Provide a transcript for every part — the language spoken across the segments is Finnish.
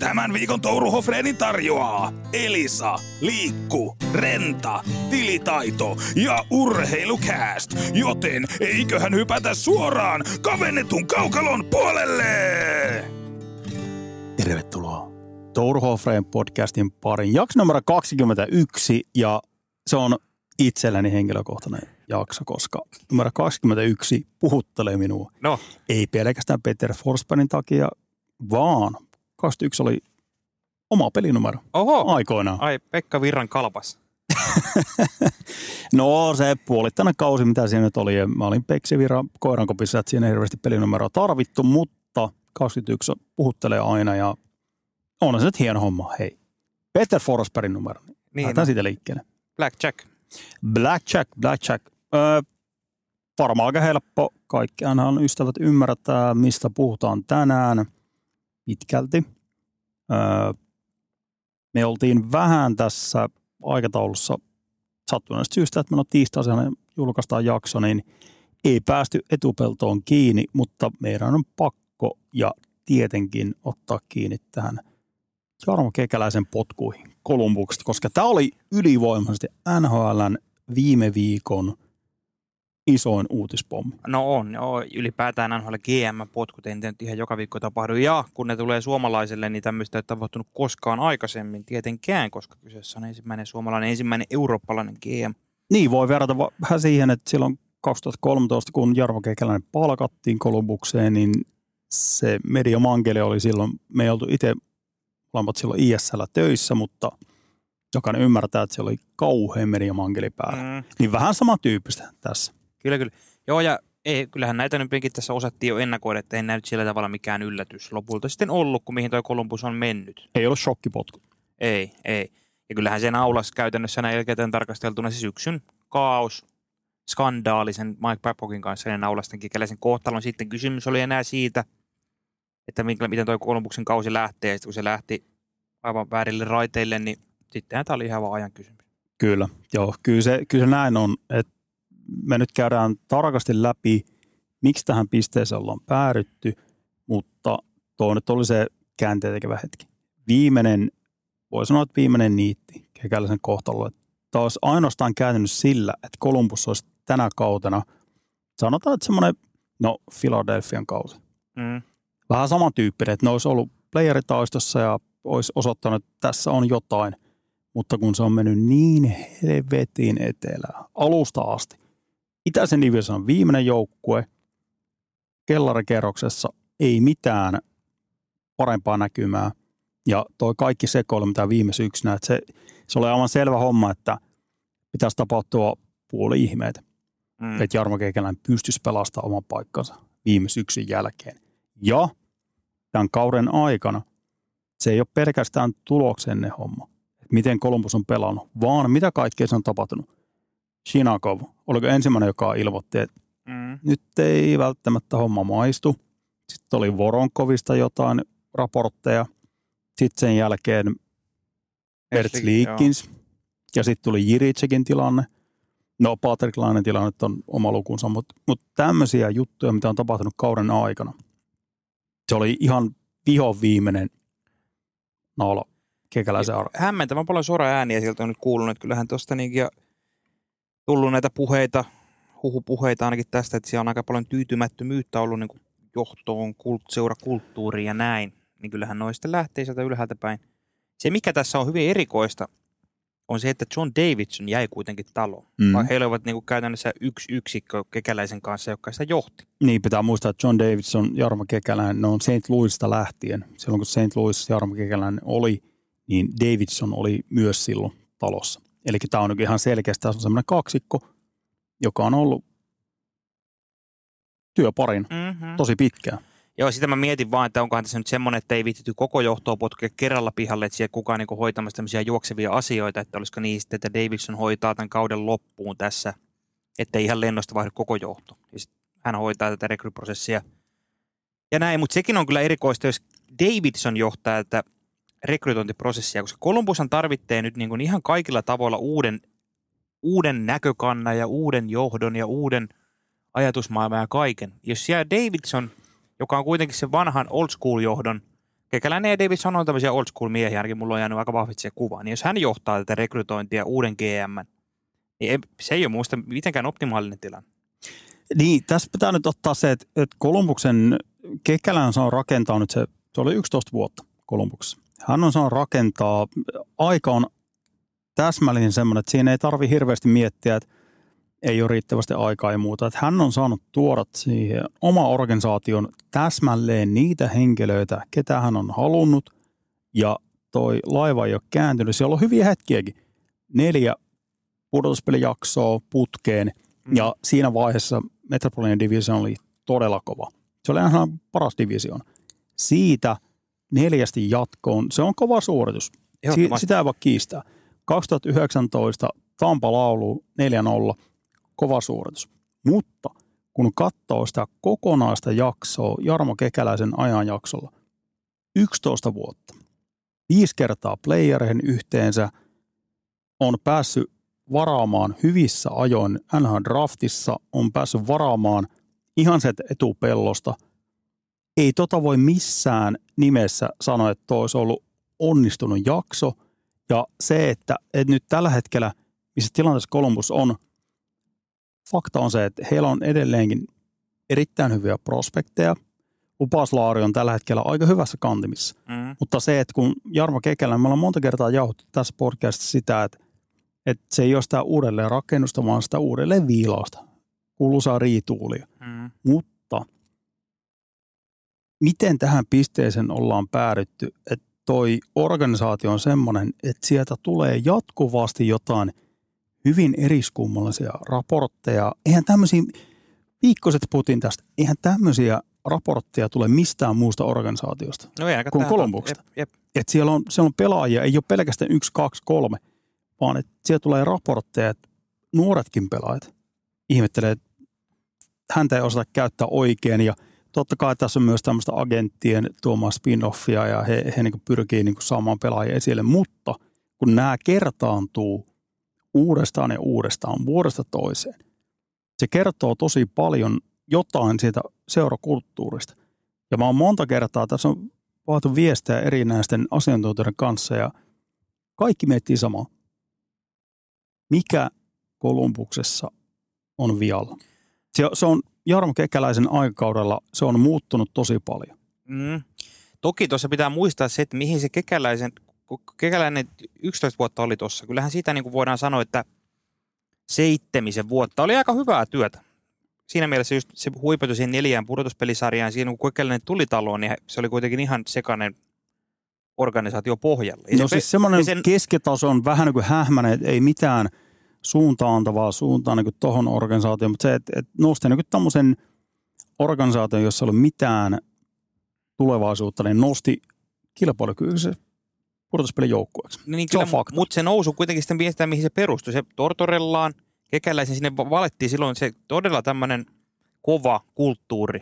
Tämän viikon Touru Hofreenin tarjoaa Elisa, Liikku, Renta, Tilitaito ja Urheilukääst. Joten eiköhän hypätä suoraan kavennetun kaukalon puolelle! Tervetuloa Touru Hofreen podcastin parin jakso numero 21 ja se on itselläni henkilökohtainen jakso, koska numero 21 puhuttelee minua. No, Ei pelkästään Peter Forsbergin takia, vaan 21 oli oma pelinumero oho, aikoinaan. ai Pekka Virran kalpas. No se puolittainen kausi, mitä siinä nyt oli. Mä olin Peksi Vira koirankopissa, että siinä ei hirveästi pelinumeroa tarvittu, mutta 21 puhuttelee aina ja on se nyt hieno homma. Hei, Peter Forsbergin numero. Niin, Lähdetään siitä liikkeelle. Blackjack. Blackjack, Blackjack. Öö, varmaan aika helppo. Kaikkiaanhan ystävät ymmärtää, mistä puhutaan tänään pitkälti. Öö, me oltiin vähän tässä aikataulussa sattuneesta syystä, että meillä on tiistaisena julkaistaan jakso, niin ei päästy etupeltoon kiinni, mutta meidän on pakko ja tietenkin ottaa kiinni tähän Jarmo Kekäläisen potkuihin Kolumbuksesta, koska tämä oli ylivoimaisesti NHLn viime viikon isoin uutispommi. No on, joo, ylipäätään NHL GM-potkut ei nyt ihan joka viikko tapahdu. Ja kun ne tulee suomalaiselle, niin tämmöistä ei tapahtunut koskaan aikaisemmin tietenkään, koska kyseessä on ensimmäinen suomalainen, ensimmäinen eurooppalainen GM. Niin, voi verrata vähän siihen, että silloin 2013, kun Jarmo Kekäläinen palkattiin Kolumbukseen, niin se Media Mangele oli silloin, me ei oltu itse molemmat silloin ISL töissä, mutta jokainen ymmärtää, että se oli kauhean Media Mangeli päällä. Mm. Mm, Niin vähän samantyyppistä tässä. Kyllä, kyllä. Joo, ja ei, kyllähän näitä nyt pinkin tässä osattiin jo ennakoida, että ei näy sillä tavalla mikään yllätys lopulta sitten ollut, kun mihin toi Columbus on mennyt. Ei ollut shokkipotku. Ei, ei. Ja kyllähän sen aulas käytännössä näin jälkeen tarkasteltuna se syksyn kaos, skandaali sen Mike Babbockin kanssa ennen aulasten kikäläisen kohtalon. Sitten kysymys oli enää siitä, että minkä, miten tuo Kolumbuksen kausi lähtee. Ja sitten kun se lähti aivan väärille raiteille, niin sittenhän tämä oli ihan vaan ajan kysymys. Kyllä, joo, kyllä se, kyllä se näin on, että me nyt käydään tarkasti läpi, miksi tähän pisteeseen ollaan päädytty, mutta tuo nyt oli se käänteen tekevä hetki. Viimeinen, voi sanoa, että viimeinen niitti kekäläisen kohtalolle. Tämä olisi ainoastaan kääntynyt sillä, että Columbus olisi tänä kautena, sanotaan, että semmoinen, no Philadelphian kausi. Mm. Vähän samantyyppinen, että ne olisi ollut playeritaistossa ja olisi osoittanut, että tässä on jotain, mutta kun se on mennyt niin helvetin etelään alusta asti. Itäisen division viimeinen joukkue, kellarikerroksessa ei mitään parempaa näkymää. Ja toi kaikki sekoilu, mitä viime syksynä, että se, se oli aivan selvä homma, että pitäisi tapahtua puoli ihmeitä Mm. että Jarmo Kekäläinen pystyisi pelastamaan oman paikkansa viime syksyn jälkeen. Ja tämän kauden aikana se ei ole pelkästään tuloksenne homma, että miten Columbus on pelannut, vaan mitä kaikkea se on tapahtunut. Shinakov, oliko ensimmäinen, joka ilmoitti, että Mm. nyt ei välttämättä homma maistu. Sitten oli Voronkovista jotain raportteja. Sitten sen jälkeen Leak, Liikkins. Ja sitten tuli Jiritsekin tilanne. No Patrick Lainen tilanne on oma lukunsa, mutta, mutta tämmöisiä juttuja, mitä on tapahtunut kauden aikana. Se oli ihan vihon viimeinen naula kekäläisen arvo. hämmentävän paljon sora-ääniä sieltä on nyt kuulunut. Kyllähän tuosta niinkin on tullut näitä puheita, huhupuheita ainakin tästä, että siellä on aika paljon tyytymättömyyttä ollut niin kuin johtoon, kult, seurakulttuuriin ja näin. Niin kyllähän noista lähtee sieltä ylhäältä päin. Se, mikä tässä on hyvin erikoista, on se, että John Davidson jäi kuitenkin taloon. Mm. Heillä olivat niin kuin käytännössä yksi yksikkö kekäläisen kanssa, joka sitä johti. Niin, pitää muistaa, että John Davidson, Jarmo Kekäläinen, ne on St. Louisista lähtien. Silloin kun St. Louis Jarmo Kekäläinen oli, niin Davidson oli myös silloin talossa. Eli tämä on ihan selkeästi tässä on semmoinen kaksikko, joka on ollut työparin Mm-hmm. tosi pitkään. Joo, sitä mä mietin vaan, että onkohan tässä nyt semmoinen, että ei viittity koko johtoa potkea kerralla pihalle, että siellä kukaan niin hoitamassa tämmöisiä juoksevia asioita, että olisiko niin sitten, että Davidson hoitaa tämän kauden loppuun tässä, ettei ihan lennosta vaihdu koko johto. Ja hän hoitaa tätä rekryprosessia. Ja näin, mutta sekin on kyllä erikoista, jos Davidson johtaa tätä rekrytointiprosessia, koska Columbushan tarvitsee nyt niin kuin ihan kaikilla tavoilla uuden, uuden näkökannan ja uuden johdon ja uuden ajatusmaailman ja kaiken. Jos siellä Davidson, joka on kuitenkin se vanhan old school johdon Kekäläinen ja Davidson on tämmöisiä old school miehiä, ainakin mulla on jäänyt aika vahvasti se kuva. Niin jos hän johtaa tätä rekrytointia uuden GM, niin se ei ole muusta mitenkään optimaalinen tilanne. Niin, tässä pitää nyt ottaa se, että, Kolumbuksen Kekälän saa rakentaa nyt se, se oli 11 vuotta Kolumbuksessa. Hän on saanut rakentaa, aika on täsmällinen semmoinen, että siinä ei tarvi hirveästi miettiä, että ei ole riittävästi aikaa ja muuta. Että hän on saanut tuoda siihen oma organisaation täsmälleen niitä henkilöitä, ketä hän on halunnut ja toi laiva ei ole kääntynyt. Siellä on hyviä hetkiäkin. Neljä pudotuspelijaksoa putkeen mm. ja siinä vaiheessa Metropolitan Division oli todella kova. Se oli ihan paras division. Siitä neljästi jatkoon, se on kova suoritus. Si- sitä ei voi kiistää. 2019 Tampa laulu 4-0, kova suoritus. Mutta kun katsoo sitä kokonaista jaksoa Jarmo Kekäläisen ajanjaksolla, 11 vuotta, viisi kertaa playereihin yhteensä, on päässyt varaamaan hyvissä ajoin NHL Draftissa, on päässyt varaamaan ihan set etupellosta. Ei tota voi missään nimessä sanoa, että olisi ollut onnistunut jakso. Ja se, että, että nyt tällä hetkellä, missä tilanteessa Columbus on, fakta on se, että heillä on edelleenkin erittäin hyviä prospekteja. Upauslaari on tällä hetkellä aika hyvässä kantimissa. Mm. Mutta se, että kun Jarmo Kekälä, me ollaan monta kertaa jauhuttu tässä podcastissa sitä, että että se ei ole sitä uudelleen rakennusta, vaan sitä uudelleen viilausta. Kuuluisaa riituulia. Mm. Mutta miten tähän pisteeseen ollaan päädytty, että toi organisaatio on semmoinen, että sieltä tulee jatkuvasti jotain hyvin eriskummallisia raportteja. Eihän tämmöisiä, viikkoiset putin tästä, eihän tämmöisiä raportteja tule mistään muusta organisaatiosta no ei, kuin Kolumbuksesta. Että siellä on, siellä on pelaajia, ei ole pelkästään yksi, kaksi, kolme – vaan että siellä tulee raportteja, että nuoretkin pelaajat ihmettelee, että häntä ei osata käyttää oikein ja totta kai tässä on myös tämmöistä agenttien tuomaa spin-offia ja he, he niin pyrkii niin saamaan pelaajia esille, mutta kun nämä kertaantuu uudestaan ja uudestaan vuodesta toiseen, se kertoo tosi paljon jotain siitä seurakulttuurista. Ja mä oon monta kertaa, tässä on vaatu viestejä erinäisten asiantuntijoiden kanssa ja kaikki miettii samaa mikä Kolumbuksessa on vialla. Se, se on Jarmo Kekäläisen aikakaudella, se on muuttunut tosi paljon. Mm. Toki tuossa pitää muistaa se, että mihin se Kekäläisen, Kekäläinen 11 vuotta oli tuossa. Kyllähän siitä niin kuin voidaan sanoa, että seittemisen vuotta oli aika hyvää työtä. Siinä mielessä just se huipetui siihen neljään pudotuspelisarjaan. Siinä kun Kekäläinen tuli taloon, niin se oli kuitenkin ihan sekainen organisaatio pohjalle. no se, siis semmoinen sen... keskitaso on vähän niin kuin hähmäinen, että ei mitään suuntaan antavaa suuntaan niin tuohon organisaatioon, mutta se, että, että nosti niin tämmöisen organisaation, jossa ei ollut mitään tulevaisuutta, niin nosti kilpailukykyisen pudotuspelin joukkueeksi. Niin, se on fakta. Mutta se nousu kuitenkin sitten viestää, mihin se perustui. Se Tortorellaan, kekäläisen sinne valettiin silloin se todella tämmöinen kova kulttuuri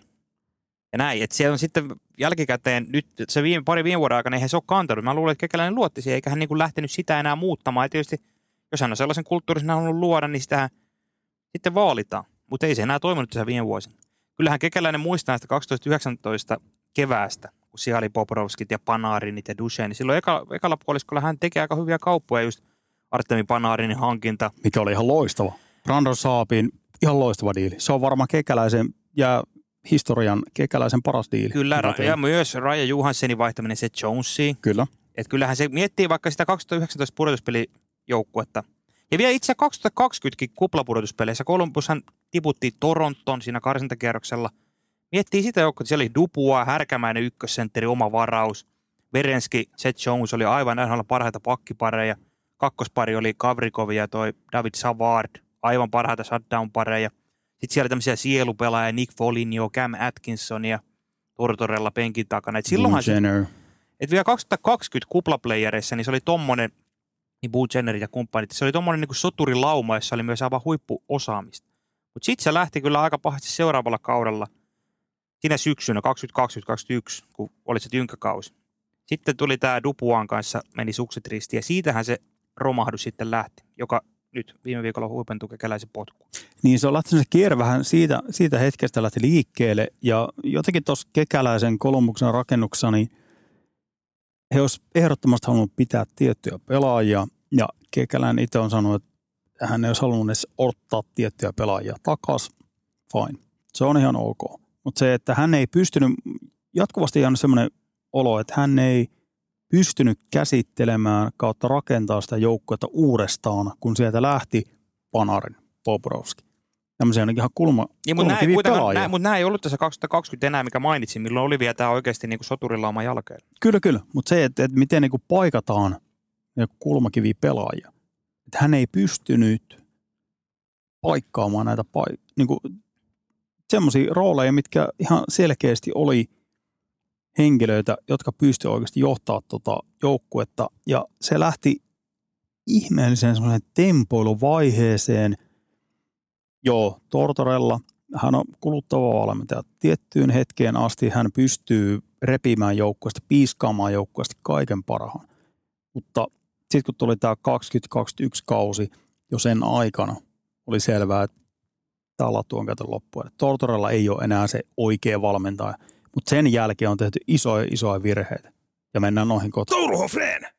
ja näin. Että siellä on sitten jälkikäteen, nyt se viime, pari viime vuoden aikana, eihän se ole kantanut. Mä luulen, että Kekäläinen luotti siihen, eikä hän niin kuin lähtenyt sitä enää muuttamaan. Ja tietysti, jos hän on sellaisen kulttuurisen halunnut luoda, niin sitä sitten vaalitaan. Mutta ei se enää toiminut tässä viime vuosina. Kyllähän Kekäläinen muistaa näistä 2019 keväästä, kun siellä oli Poprovskit ja Panarinit ja Duchenne. Silloin eka, ekalla puoliskolla hän teki aika hyviä kauppoja, just Artemi Panarinin hankinta. Mikä oli ihan loistava. Brandon Saapin ihan loistava diili. Se on varmaan Kekäläisen ja historian kekäläisen paras diili. Kyllä, ra- ja myös Raja Johanssenin vaihtaminen se Jonesiin. Kyllä. Et kyllähän se miettii vaikka sitä 2019 pudotuspelijoukkuetta. Ja vielä itse 2020kin kuplapudotuspeleissä Columbushan tiputti Toronton siinä karsintakierroksella. Miettii sitä joukkuetta, siellä oli Dupua, Härkämäinen ykkössentteri, oma varaus. Verenski, Seth Jones oli aivan nähdä parhaita pakkipareja. Kakkospari oli Kavrikov ja toi David Savard, aivan parhaita shutdown-pareja. Sitten siellä oli tämmöisiä sielupelaajia, Nick Foligno, Cam Atkinson ja Tortorella penkin takana. Et silloinhan se, et vielä 2020 kuplaplayereissa, niin se oli tommonen, niin Boo Jenner ja kumppanit, se oli tommonen niin soturilauma, jossa oli myös aivan huippuosaamista. Mutta sitten se lähti kyllä aika pahasti seuraavalla kaudella, siinä syksynä 2020-2021, kun oli se tynkäkausi. Sitten tuli tämä Dupuan kanssa, meni sukset ristiin, ja siitähän se romahdus sitten lähti, joka nyt viime viikolla huipentu kekäläisen potku. Niin se on lähtenyt se kierre vähän siitä, siitä hetkestä lähti liikkeelle ja jotenkin tuossa kekäläisen Kolumbuksen rakennuksessa niin he olisivat ehdottomasti halunnut pitää tiettyjä pelaajia, ja Kekäläinen itse on sanonut, että hän ei olisi halunnut edes ottaa tiettyjä pelaajia takaisin. Fine. Se on ihan ok. Mutta se, että hän ei pystynyt, jatkuvasti on semmoinen olo, että hän ei pystynyt käsittelemään kautta rakentaa sitä joukkuetta uudestaan, kun sieltä lähti Panarin, Bobrovski. Tämmöisiä ainakin ihan kulma, Niin, mutta nämä, kulmakivi kuitenkaan- nämä, mutta nämä ei ollut tässä 2020 enää, mikä mainitsin, milloin oli vielä tämä oikeasti niin kuin soturilla oma jalkeen. Kyllä, kyllä. Mutta se, että, että miten niin kuin paikataan ne kulmakivi pelaajia. Että hän ei pystynyt paikkaamaan näitä paik- niin kuin, semmoisia rooleja, mitkä ihan selkeästi oli henkilöitä, jotka pystyivät oikeasti johtaa tuota joukkuetta. Ja se lähti ihmeelliseen semmoiseen tempoiluvaiheeseen. Joo, Tortorella, hän on kuluttava valmentaja. Tiettyyn hetkeen asti hän pystyy repimään joukkueesta, piiskaamaan joukkueesta kaiken parhaan. Mutta sitten kun tuli tämä 2021 kausi, jo sen aikana oli selvää, että tämä latu on käyty loppuun. Tortorella ei ole enää se oikea valmentaja, mutta sen jälkeen on tehty isoja, isoja virheitä. Ja mennään noihin kotiin. Touruhofreen! Hotellihuone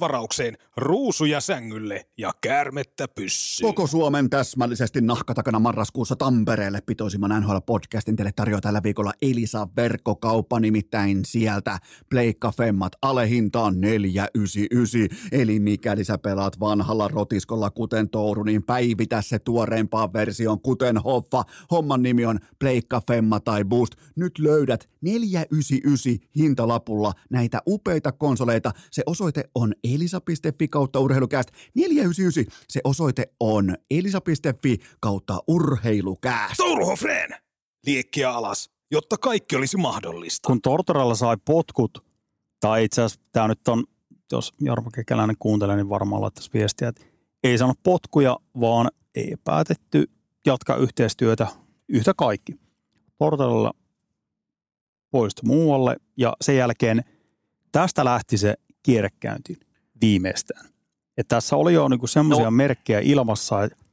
varaukseen, ruusuja sängylle ja käärmettä pyssyyn. Koko Suomen täsmällisesti nahka takana marraskuussa Tampereelle pitoisimman NHL-podcastin teille tarjoaa tällä viikolla Elisa verkkokauppa, nimittäin sieltä Pleikka Femmat alehintaan 499. Eli mikäli sä pelaat vanhalla rotiskolla kuten Touru, niin päivitä se tuoreempaan versioon kuten Hoffa. Homman nimi on Pleikka Femma tai Boost. Nyt löydät 499 hintalapulla näitä upeita konsoleita. Se osoite on elisa.fi kautta urheilukääst 499. Se osoite on elisa.fi kautta urheilukääst. Touruhofreen! Liekkiä alas, jotta kaikki olisi mahdollista. kun Tortorella sai potkut, tai itse asiassa tämä nyt on, jos Jarmo Kekäläinen kuuntelee, niin varmaan laittaisi viestiä, että ei saanut potkuja, vaan ei päätetty jatkaa yhteistyötä yhtä kaikki. Tortorella poistui muualle ja sen jälkeen tästä lähti se kierrekäynti viimeistään. Et tässä oli jo niinku semmoisia. No. merkkejä ilmassa, että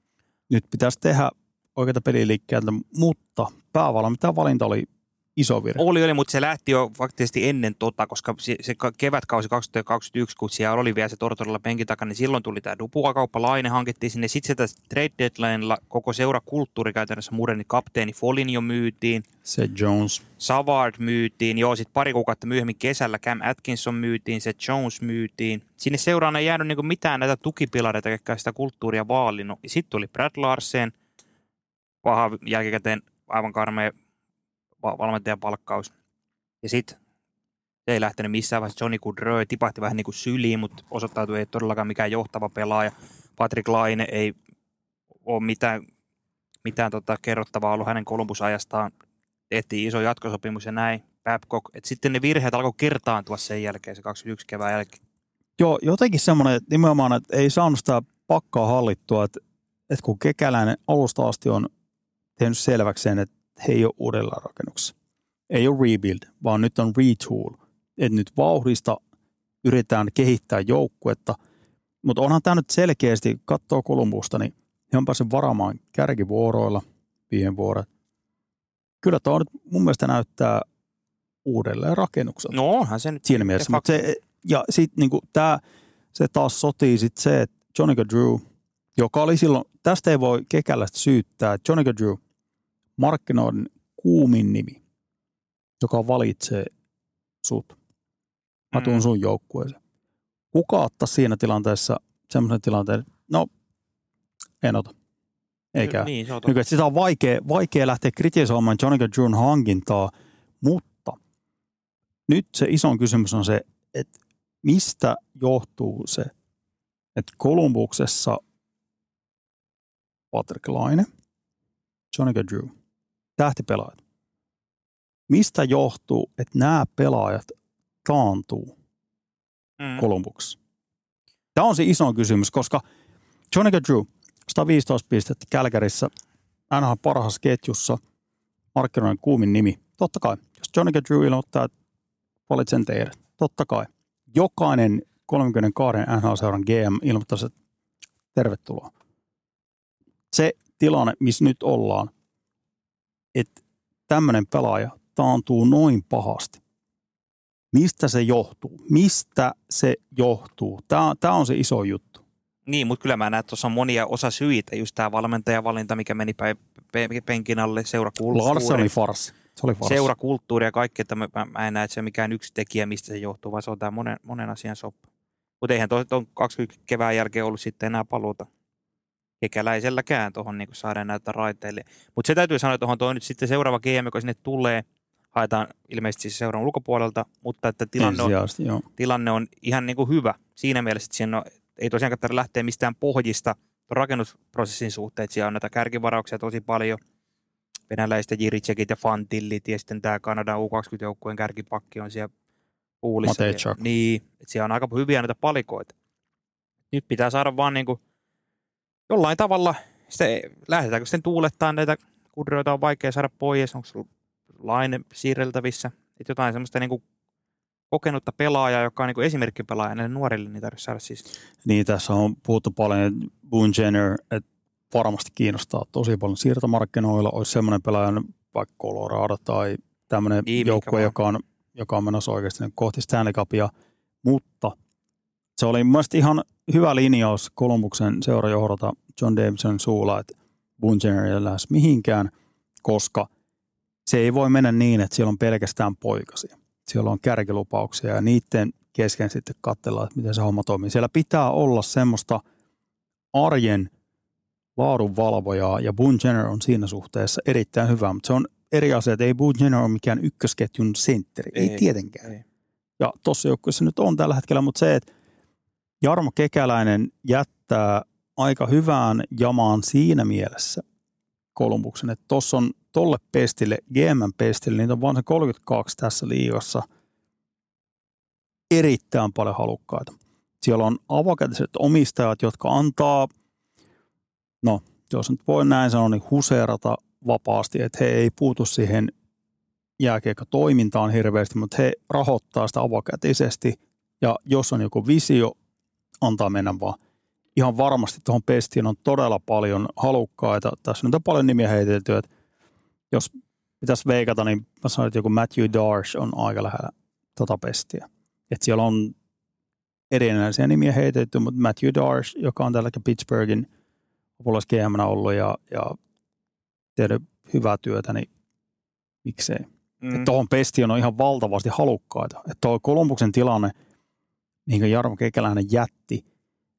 nyt pitäisi tehdä oikeita peliliikkeitä, mutta päävalmentajan valinta oli iso virhe. Oli, oli, mutta se lähti jo faktisesti ennen tota, koska se, se ka- kevätkausi 2021, kun siellä oli vielä se Tortorella penkin takana, niin silloin tuli tämä Dupua-kauppa, Laine hankittiin sinne. Sitten sitä trade deadlinella koko seurakulttuuri käytännössä mureni. Kapteeni Foligno myytiin, Se Jones. Savard myytiin, joo, sitten pari kuukautta myöhemmin kesällä Cam Atkinson myytiin, se Jones myytiin. Sinne seuraan ei jäänyt niinku mitään näitä tukipilareita, jotka sitä kulttuuria vaalinut. Sitten tuli Brad Larsen, paha jälkikäteen aivan karmea valmentajan palkkaus. Ja sitten se ei lähtenyt missään vaiheessa. Johnny Goodrow tipahti vähän niin kuin syliin, mutta osoittautui ei todellakaan mikään johtava pelaaja. Patrick Laine ei ole mitään, mitään tota kerrottavaa ollut hänen Columbus-ajastaan. Tehtiin iso jatkosopimus ja näin. Babcock. Et sitten ne virheet alkoi kertaantua sen jälkeen, se 21 kevään jälkeen. Joo, jotenkin semmoinen että nimenomaan, että ei saanut sitä pakkaa hallittua, että, että kun Kekäläinen alusta asti on tehnyt selväksi sen, että he ei ole uudella rakennuksessa. Ei ole rebuild, vaan nyt on retool. Että nyt vauhdista yritetään kehittää joukkuetta. Mutta onhan tämä nyt selkeästi, katsoo Kolumbusta, niin he on päässyt varaamaan kärkivuoroilla viime vuodet. Kyllä tuo nyt mun mielestä näyttää uudelleen rakennukselta No onhan se nyt. siinä mielessä. Mutta se, ja sitten niinku tää, se taas sotii sit se, että Johnny Drew, joka oli silloin, tästä ei voi kekälästä syyttää, että Johnny Drew, markkinoiden kuumin nimi, joka valitsee sut. Mä tuun Mm. sun joukkueeseen. Kuka ottaa siinä tilanteessa semmoisen tilanteen, no en ota. Eikä. Niin, se on totta. että sitä on vaikea, vaikea lähteä kritisoimaan Johnny Drewn hankintaa, mutta nyt se iso kysymys on se, että mistä johtuu se, että Kolumbuksessa Patrick Laine, Johnny Drew, tähtipelaajat. Mistä johtuu, että nämä pelaajat taantuu Mm. Kolumbuksessa? Tämä on se iso kysymys, koska Johnny Drew, 115 pistettä Kälkärissä, NHL parhaassa ketjussa, markkinoiden kuumin nimi. Totta kai, jos Johnny Drew ilmoittaa, että valitsen teidät, totta kai. Jokainen 32 NHL-seuran GM ilmoittaisi, että tervetuloa. Se tilanne, missä nyt ollaan, että tämmöinen pelaaja taantuu noin pahasti, Mistä se johtuu? Mistä se johtuu? Tämä, tämä on se iso juttu. Niin, mutta kyllä mä näen, että tuossa on monia osa syitä. Just tämä valmentajavalinta, mikä meni päin, penkin alle, seurakulttuuri. Larsa oli farsi. Se oli farsi. Seurakulttuuri ja kaikki, että mä, mä en näe, että se mikään yksi tekijä, mistä se johtuu, vaan se on tämä monen, monen asian soppa. Mutta eihän tuon 20 kevään jälkeen ollut sitten enää paluuta kekäläiselläkään tuohon niin saada näyttää raiteille. Mutta se täytyy sanoa, että tuohon toi nyt sitten seuraava GM, joka sinne tulee, haetaan ilmeisesti siis seuran ulkopuolelta, mutta että tilanne on, joo. tilanne on ihan niin kuin hyvä siinä mielessä, että siinä on, ei tosiaan tarvitse lähteä mistään pohjista rakennusprosessin suhteen, että siellä on näitä kärkivarauksia tosi paljon, venäläiset Jiricekit ja Fantillit ja sitten tämä Kanadan U20-joukkueen kärkipakki on siellä puulissa. Niin, että siellä on aika hyviä näitä palikoita. Nyt pitää saada vaan niin kuin jollain tavalla, se, lähdetäänkö sitten tuulettaa näitä kudroita on vaikea saada pois, onko laine siirreltävissä, että jotain semmoista niin kuin kokenutta pelaajaa, joka on niin esimerkkipelaaja näille nuorille, niin tarvitsisi saada siis. Niin, tässä on puhuttu paljon, että Boone Jenner, että varmasti kiinnostaa tosi paljon siirtomarkkinoilla, olisi semmoinen pelaaja, vaikka Colorado tai tämmöinen niin, joukkue, joka on, joka on menossa oikeasti kohti Stanley Cupia, mutta se oli mielestäni ihan hyvä linjaus Kolumbuksen seurajohdolta John Davidson suulla, että Bungener ei lähes mihinkään, koska se ei voi mennä niin, että siellä on pelkästään poikasia. Siellä on kärkilupauksia ja niiden kesken sitten katsellaan, että miten se homma toimii. Siellä pitää olla semmoista arjen laadunvalvojaa ja Bungener on siinä suhteessa erittäin hyvä, mutta se on eri asia, että ei Bungener ole mikään ykkösketjun sentteri, ei, ei tietenkään. Ei. Ja tuossa joukkueessa nyt on tällä hetkellä, mutta se, että Jarmo Kekäläinen jättää aika hyvään jamaan siinä mielessä Kolumbuksen, että tuossa on tolle pestille, GM pestille, niitä on vain se 32 tässä liigassa erittäin paljon halukkaita. Siellä on avokätiset omistajat, jotka antaa, no jos nyt voi näin sanoa, niin huseerata vapaasti, että he ei puutu siihen jääkiekko-toimintaan hirveästi, mutta he rahoittaa sitä avokätisesti. Ja jos on joku visio, antaa mennä vaan. Ihan varmasti tuohon pestiin on todella paljon halukkaita. Tässä nyt on paljon nimiä heitelty, että jos pitäisi veikata, niin mä sanoin, että joku Matthew Darsh on aika lähellä tota pestiä. Että siellä on erinäisiä nimiä heitetty, mutta Matthew Darsh, joka on tälläkin Pittsburghin apulais ollut ja, ja tehnyt hyvää työtä, niin miksei. Mm. Tuohon pestiin on ihan valtavasti halukkaita. Että tuo Kolumbuksen tilanne – mihin Jarmo Kekäläinen jätti,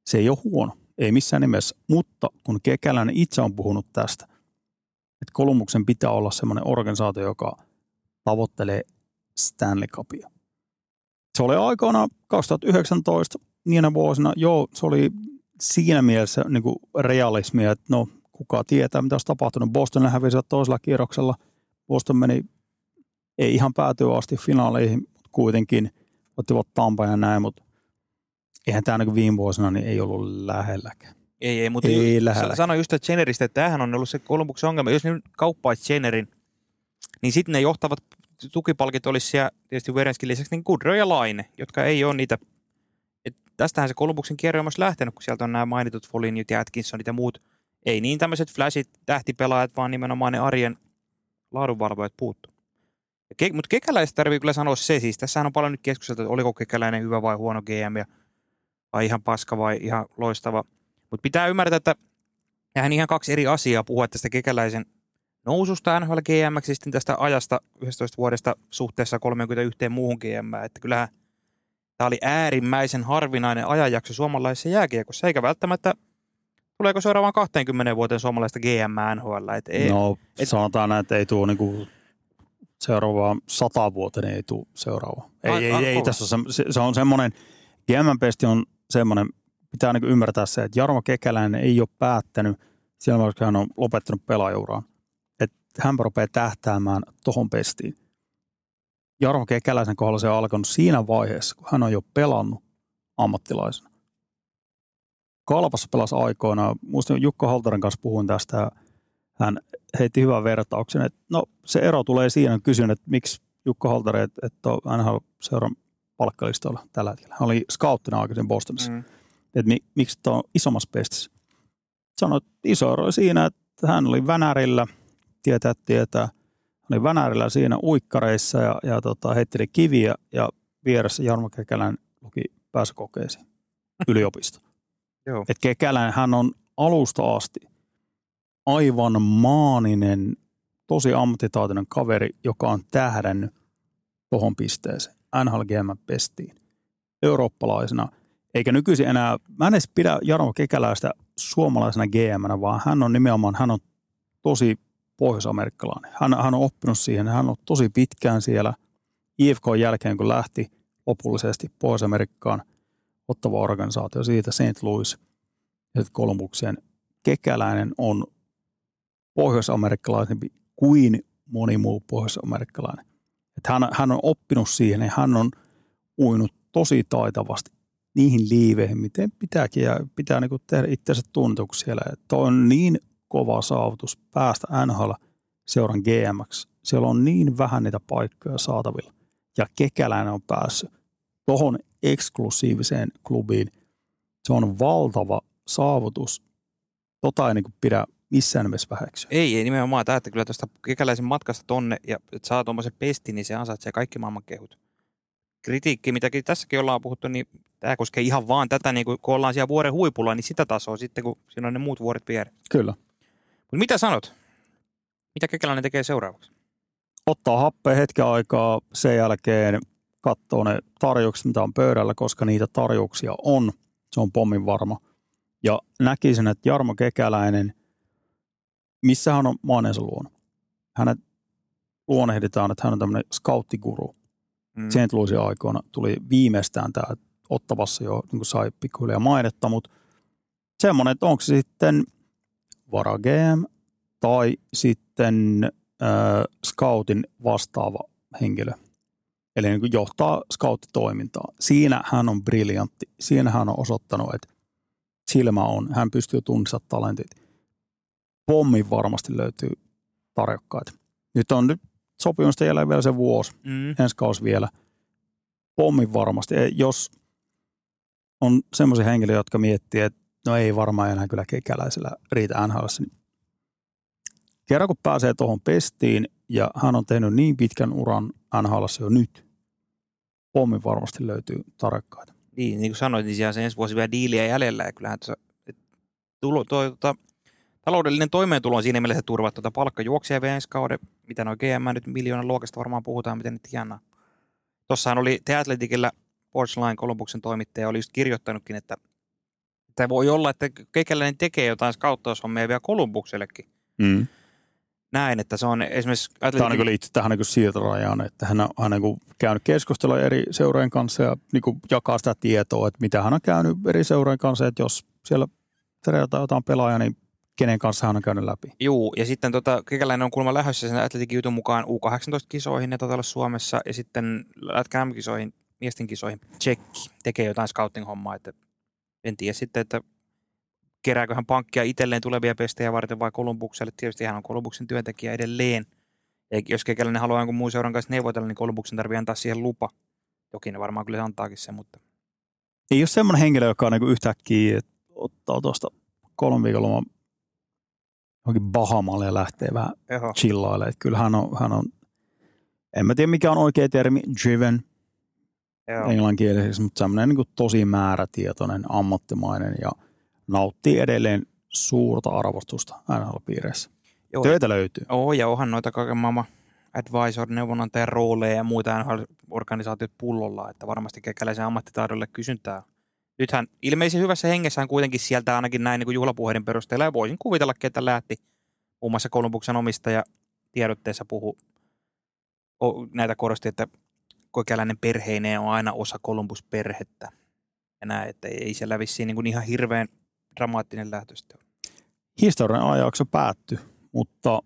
se ei ole huono, ei missään nimessä. Mutta kun Kekäläinen itse on puhunut tästä, että Kolumbuksen pitää olla semmoinen organisaatio, joka tavoittelee Stanley Cupia. Se oli aikana 2019 niinä vuosina, joo, se oli siinä mielessä niin kuin realismia, että no kuka tietää, mitä olisi tapahtunut. Boston hävisi toisella kierroksella. Boston meni ei ihan päätyä asti finaaleihin, mutta kuitenkin ottivat Tampa ja näin, mutta eihän tämä niin viime vuosina niin ei ollut lähelläkään. Ei, ei, mutta ei lähellä. sano just että Jenneristä, että tämähän on ollut se Kolumbuksen ongelma. Jos ne kauppaisi Jennerin, niin sitten ne johtavat tukipalkit olisi siellä tietysti Verenskin lisäksi niin Goodrow ja Laine, jotka ei ole niitä. Et tästähän se Kolumbuksen kierro on myös lähtenyt, kun sieltä on nämä mainitut Folinjut ja Atkinsonit ja muut. Ei niin tämmöiset flashit, tähtipelaajat, vaan nimenomaan ne arjen laadunvalvojat puuttuu. Ke, mutta kekäläistä tarvii kyllä sanoa se, siis tässä on paljon nyt keskusteltu, että oliko kekäläinen hyvä vai huono GM ja vai ihan paska vai ihan loistava. Mutta pitää ymmärtää, että hän ihan kaksi eri asiaa puhua tästä kekäläisen noususta NHL GM, sitten tästä ajasta 11 vuodesta suhteessa 31 muuhun GM. Että kyllähän tämä oli äärimmäisen harvinainen ajanjakso suomalaisessa jääkiekossa, eikä välttämättä tuleeko seuraavaan 20 vuoteen suomalaista GM NHL. Et ei, no et, sanotaan, että ei tule niinku seuraavaan sata vuoteen ei tule seuraava. Ei, a, ei, a, ei, tässä se, se on semmoinen, GM-pesti on semmoinen, pitää niin ymmärtää se, että Jarmo Kekäläinen ei ole päättänyt, siellä vaikka hän on lopettanut pelaajuuraan, että hän rupeaa tähtäämään tohon pestiin. Jarmo Kekäläisen kohdalla se on alkanut siinä vaiheessa, kun hän on jo pelannut ammattilaisena. Kalpassa pelasi aikoina, muistin Jukka Haltoren kanssa puhuin tästä, hän heitti hyvän vertauksen, että no se ero tulee siinä, kysyn, että miksi Jukka Haltari, että, että on seuran palkkalistoilla tällä hetkellä. Hän oli scouttina aikaisemmin Bostonissa. Mm. Että mi, miksi tämä on isommassa pestissä. Sanoi, että iso ero siinä, että hän oli Vänärillä, tietää, tietää. Hän oli Vänärillä siinä uikkareissa ja, ja tota, heitteli kiviä ja vieressä Jarmo Kekälän luki pääsykokeisiin yliopisto. Joo. Et Kekälän hän on alusta asti aivan maaninen, tosi ammattitaitoinen kaveri, joka on tähdännyt tuohon pisteeseen. NHL pestiin. Eurooppalaisena, eikä nykyisin enää, mä en edes pidä Jarmo Kekäläistä suomalaisena GM, vaan hän on nimenomaan, hän on tosi pohjois-amerikkalainen. Hän, hän on oppinut siihen, hän on tosi pitkään siellä IFK jälkeen, kun lähti lopullisesti Pohjois-Amerikkaan ottava organisaatio siitä St. Louis ja sitten Kolumbukseen. Kekäläinen on pohjois-amerikkalaisempi kuin moni muu pohjois-amerikkalainen. Että hän, hän on oppinut siihen ja hän on uinut tosi taitavasti niihin liiveihin, miten pitääkin ja pitää niin tehdä itsensä tuntetuksi siellä. Että on niin kova saavutus päästä NHL seuran GMX. Siellä on niin vähän niitä paikkoja saatavilla. Ja Kekäläinen on päässyt tuohon eksklusiiviseen klubiin. Se on valtava saavutus. Tota ei niin pidä missään nimessä väheksyä. Ei, ei nimenomaan tämä, että kyllä tuosta kekäläisen matkasta tonne ja että saa tuommoisen pestin, niin se ansaitsee kaikki maailman kehut. Kritiikki, mitäkin tässäkin ollaan puhuttu, niin tämä koskee ihan vaan tätä, niin kun ollaan siellä vuoren huipulla, niin sitä tasoa sitten, kun siinä on ne muut vuoret vieressä. Kyllä. Mutta mitä sanot? Mitä kekäläinen tekee seuraavaksi? Ottaa happea hetken aikaa, sen jälkeen katsoo ne tarjoukset, mitä on pöydällä, koska niitä tarjouksia on. Se on pommin varma. Ja näkisin, että Jarmo Kekäläinen, missä hän on maineensa luonut. Hänet luonnehditaan, että hän on tämmöinen skauttiguru. Mm. St. Louisin aikoina tuli viimeistään tämä ottavassa jo niin kuin sai pikkuhiljaa mainetta, mutta semmoinen, että onko se sitten vara GM tai sitten äh, scoutin vastaava henkilö. Eli niin kuin johtaa scouttitoimintaa. Siinä hän on briljantti. Siinä hän on osoittanut, että silmä on. Hän pystyy tunnistamaan talentit. Pommin varmasti löytyy tarjokkaita. Nyt on nyt sopimusta jälleen vielä se vuosi. Mm. Ensi kausi vielä. Pommin varmasti. Jos on semmoisia henkilöitä, jotka miettii, että no ei varmaan enää kyllä kekäläisellä riitä NHL, niin kerran kun pääsee tuohon pestiin ja hän on tehnyt niin pitkän uran NHL jo nyt, pommin varmasti löytyy tarkkaita. Niin, niin kuin sanoit, niin siellä se ensi vuosi vielä diiliä jäljellä ja kyllähän tuossa, tulo, toi, tota, taloudellinen toimeentulo on siinä mielessä turvattu, tuota palkkajuoksia vielä ensi kauden, mitä noin GM nyt miljoonan luokasta varmaan puhutaan, miten ne tienaa. Tuossahan oli The Athleticillä Sportsline Columbuksen toimittaja oli just kirjoittanutkin, että tämä voi olla, että kekäläinen tekee jotain skauttaushommia vielä Columbuksellekin. Mm. Näin, että se on esimerkiksi... Tämä on niin liittyy tähän niin siirtorajaan, että hän on, hän on niin käynyt keskustelua eri seurojen kanssa ja niin jakaa sitä tietoa, että mitä hän on käynyt eri seurojen kanssa, että jos siellä terätään jotain pelaajaa, niin kenen kanssa hän on käynyt läpi. Juu, ja sitten tota, kekäläinen on kuulemma lähdössä sen Atletikin jutun mukaan U18-kisoihin, ne taitaa Suomessa, ja sitten lätkään kisoihin miesten kisoihin tsekki, tekee jotain scouting-hommaa, että en tiedä sitten, että kerääkö hän pankkia itselleen tulevia pestejä varten vai Kolumbukselle. Tietysti hän on Kolumbuksen työntekijä edelleen. Ja jos kekäläinen haluaa jonkun muun seuran kanssa neuvotella, niin Kolumbuksen tarvii antaa siihen lupa. Jokin ne varmaan kyllä antaakin sen, mutta... Ei ole semmoinen henkilö, joka on niin yhtäkkiä ottaa tuosta kolme viikolla johonkin Bahamalle ja lähtee vähän Eho. chillailemaan. Kyllä hän on, hän on, en mä tiedä mikä on oikea termi, driven, Joo. englanninkielisesti, mutta semmoinen niin tosi määrätietoinen, ammattimainen ja nauttii edelleen suurta arvostusta NHL-piireissä. Joo, Töitä löytyy. Oo, ja onhan noita kaiken maailman advisor, neuvonantajan rooleja ja muita NHL-organisaatiot pullolla, että varmasti kekäläisen ammattitaidolle kysyntää. Nythän ilmeisen hyvässä hengessään kuitenkin sieltä ainakin näin niin kuin juhlapuheiden perusteella, ja voisin kuvitella, ketä lähti. Muun muassa Kolumbuksen omistaja tiedotteessa puhu näitä korosti, että kekäläinen perheineen on aina osa Columbus-perhettä. Ja näin, että ei siellä vissiin niin kuin ihan hirveän dramaattinen lähtöstä ole. Historian ajaksi päätty, mutta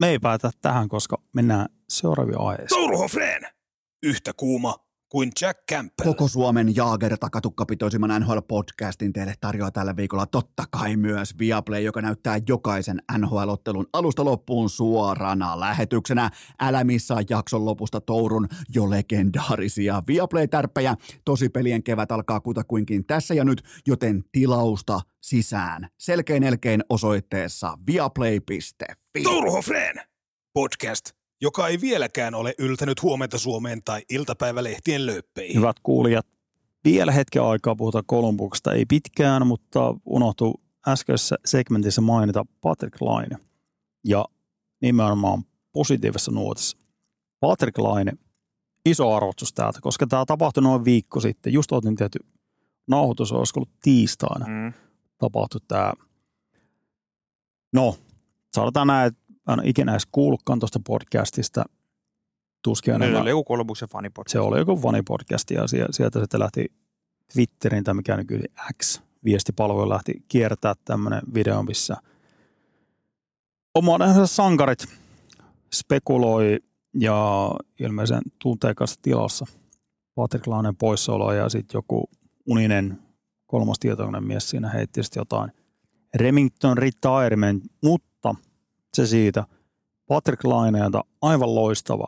me ei päätä tähän, koska mennään seuraavia aiheisiin. Tourhofreen! Yhtä kuuma kuin Jack Campbell. Koko Suomen Jaager takatukkapitoisimman NHL-podcastin teille tarjoaa tällä viikolla totta kai myös Viaplay, joka näyttää jokaisen NHL-ottelun alusta loppuun suorana lähetyksenä. Älä missaa jakson lopusta Tourun jo legendaarisia Viaplay-tärppejä. Tosipelien kevät alkaa kutakuinkin tässä ja nyt, joten tilausta sisään. Selkein elkein osoitteessa viaplay.fi. Tourhofreen! Podcast joka ei vieläkään ole yltänyt huomenta Suomeen tai iltapäivälehtien lööppeihin. Hyvät kuulijat, vielä hetken aikaa puhutaan Kolumbuksesta, ei pitkään, mutta unohtuu äskeisessä segmentissä mainita Patrick Laine ja nimenomaan positiivisessa nuotissa. Patrick Laine, iso arvostus täältä, koska tämä tapahtui noin viikko sitten. Just otin tehty nauhoitus, olisiko ollut tiistaina Mm. tapahtui tämä. No, sanotaan näin, että mä en ole ikinä edes kuullutkaan tuosta podcastista. Tuskin Nyt enemmän. oli joku Kolumbuksen fanipodcast. Se oli joku fanipodcast ja sie- sieltä sitten lähti Twitterin tai mikä nykyisin X viestipalvelu lähti kiertää tämmöinen video, missä oman sankarit spekuloi ja ilmeisen tunteikassa tilassa Patrick Launen poissaoloa ja sitten joku uninen kolmas tietoinen mies siinä heitti sitten jotain Remington retirement, mutta se siitä Patrick Laineelta aivan loistava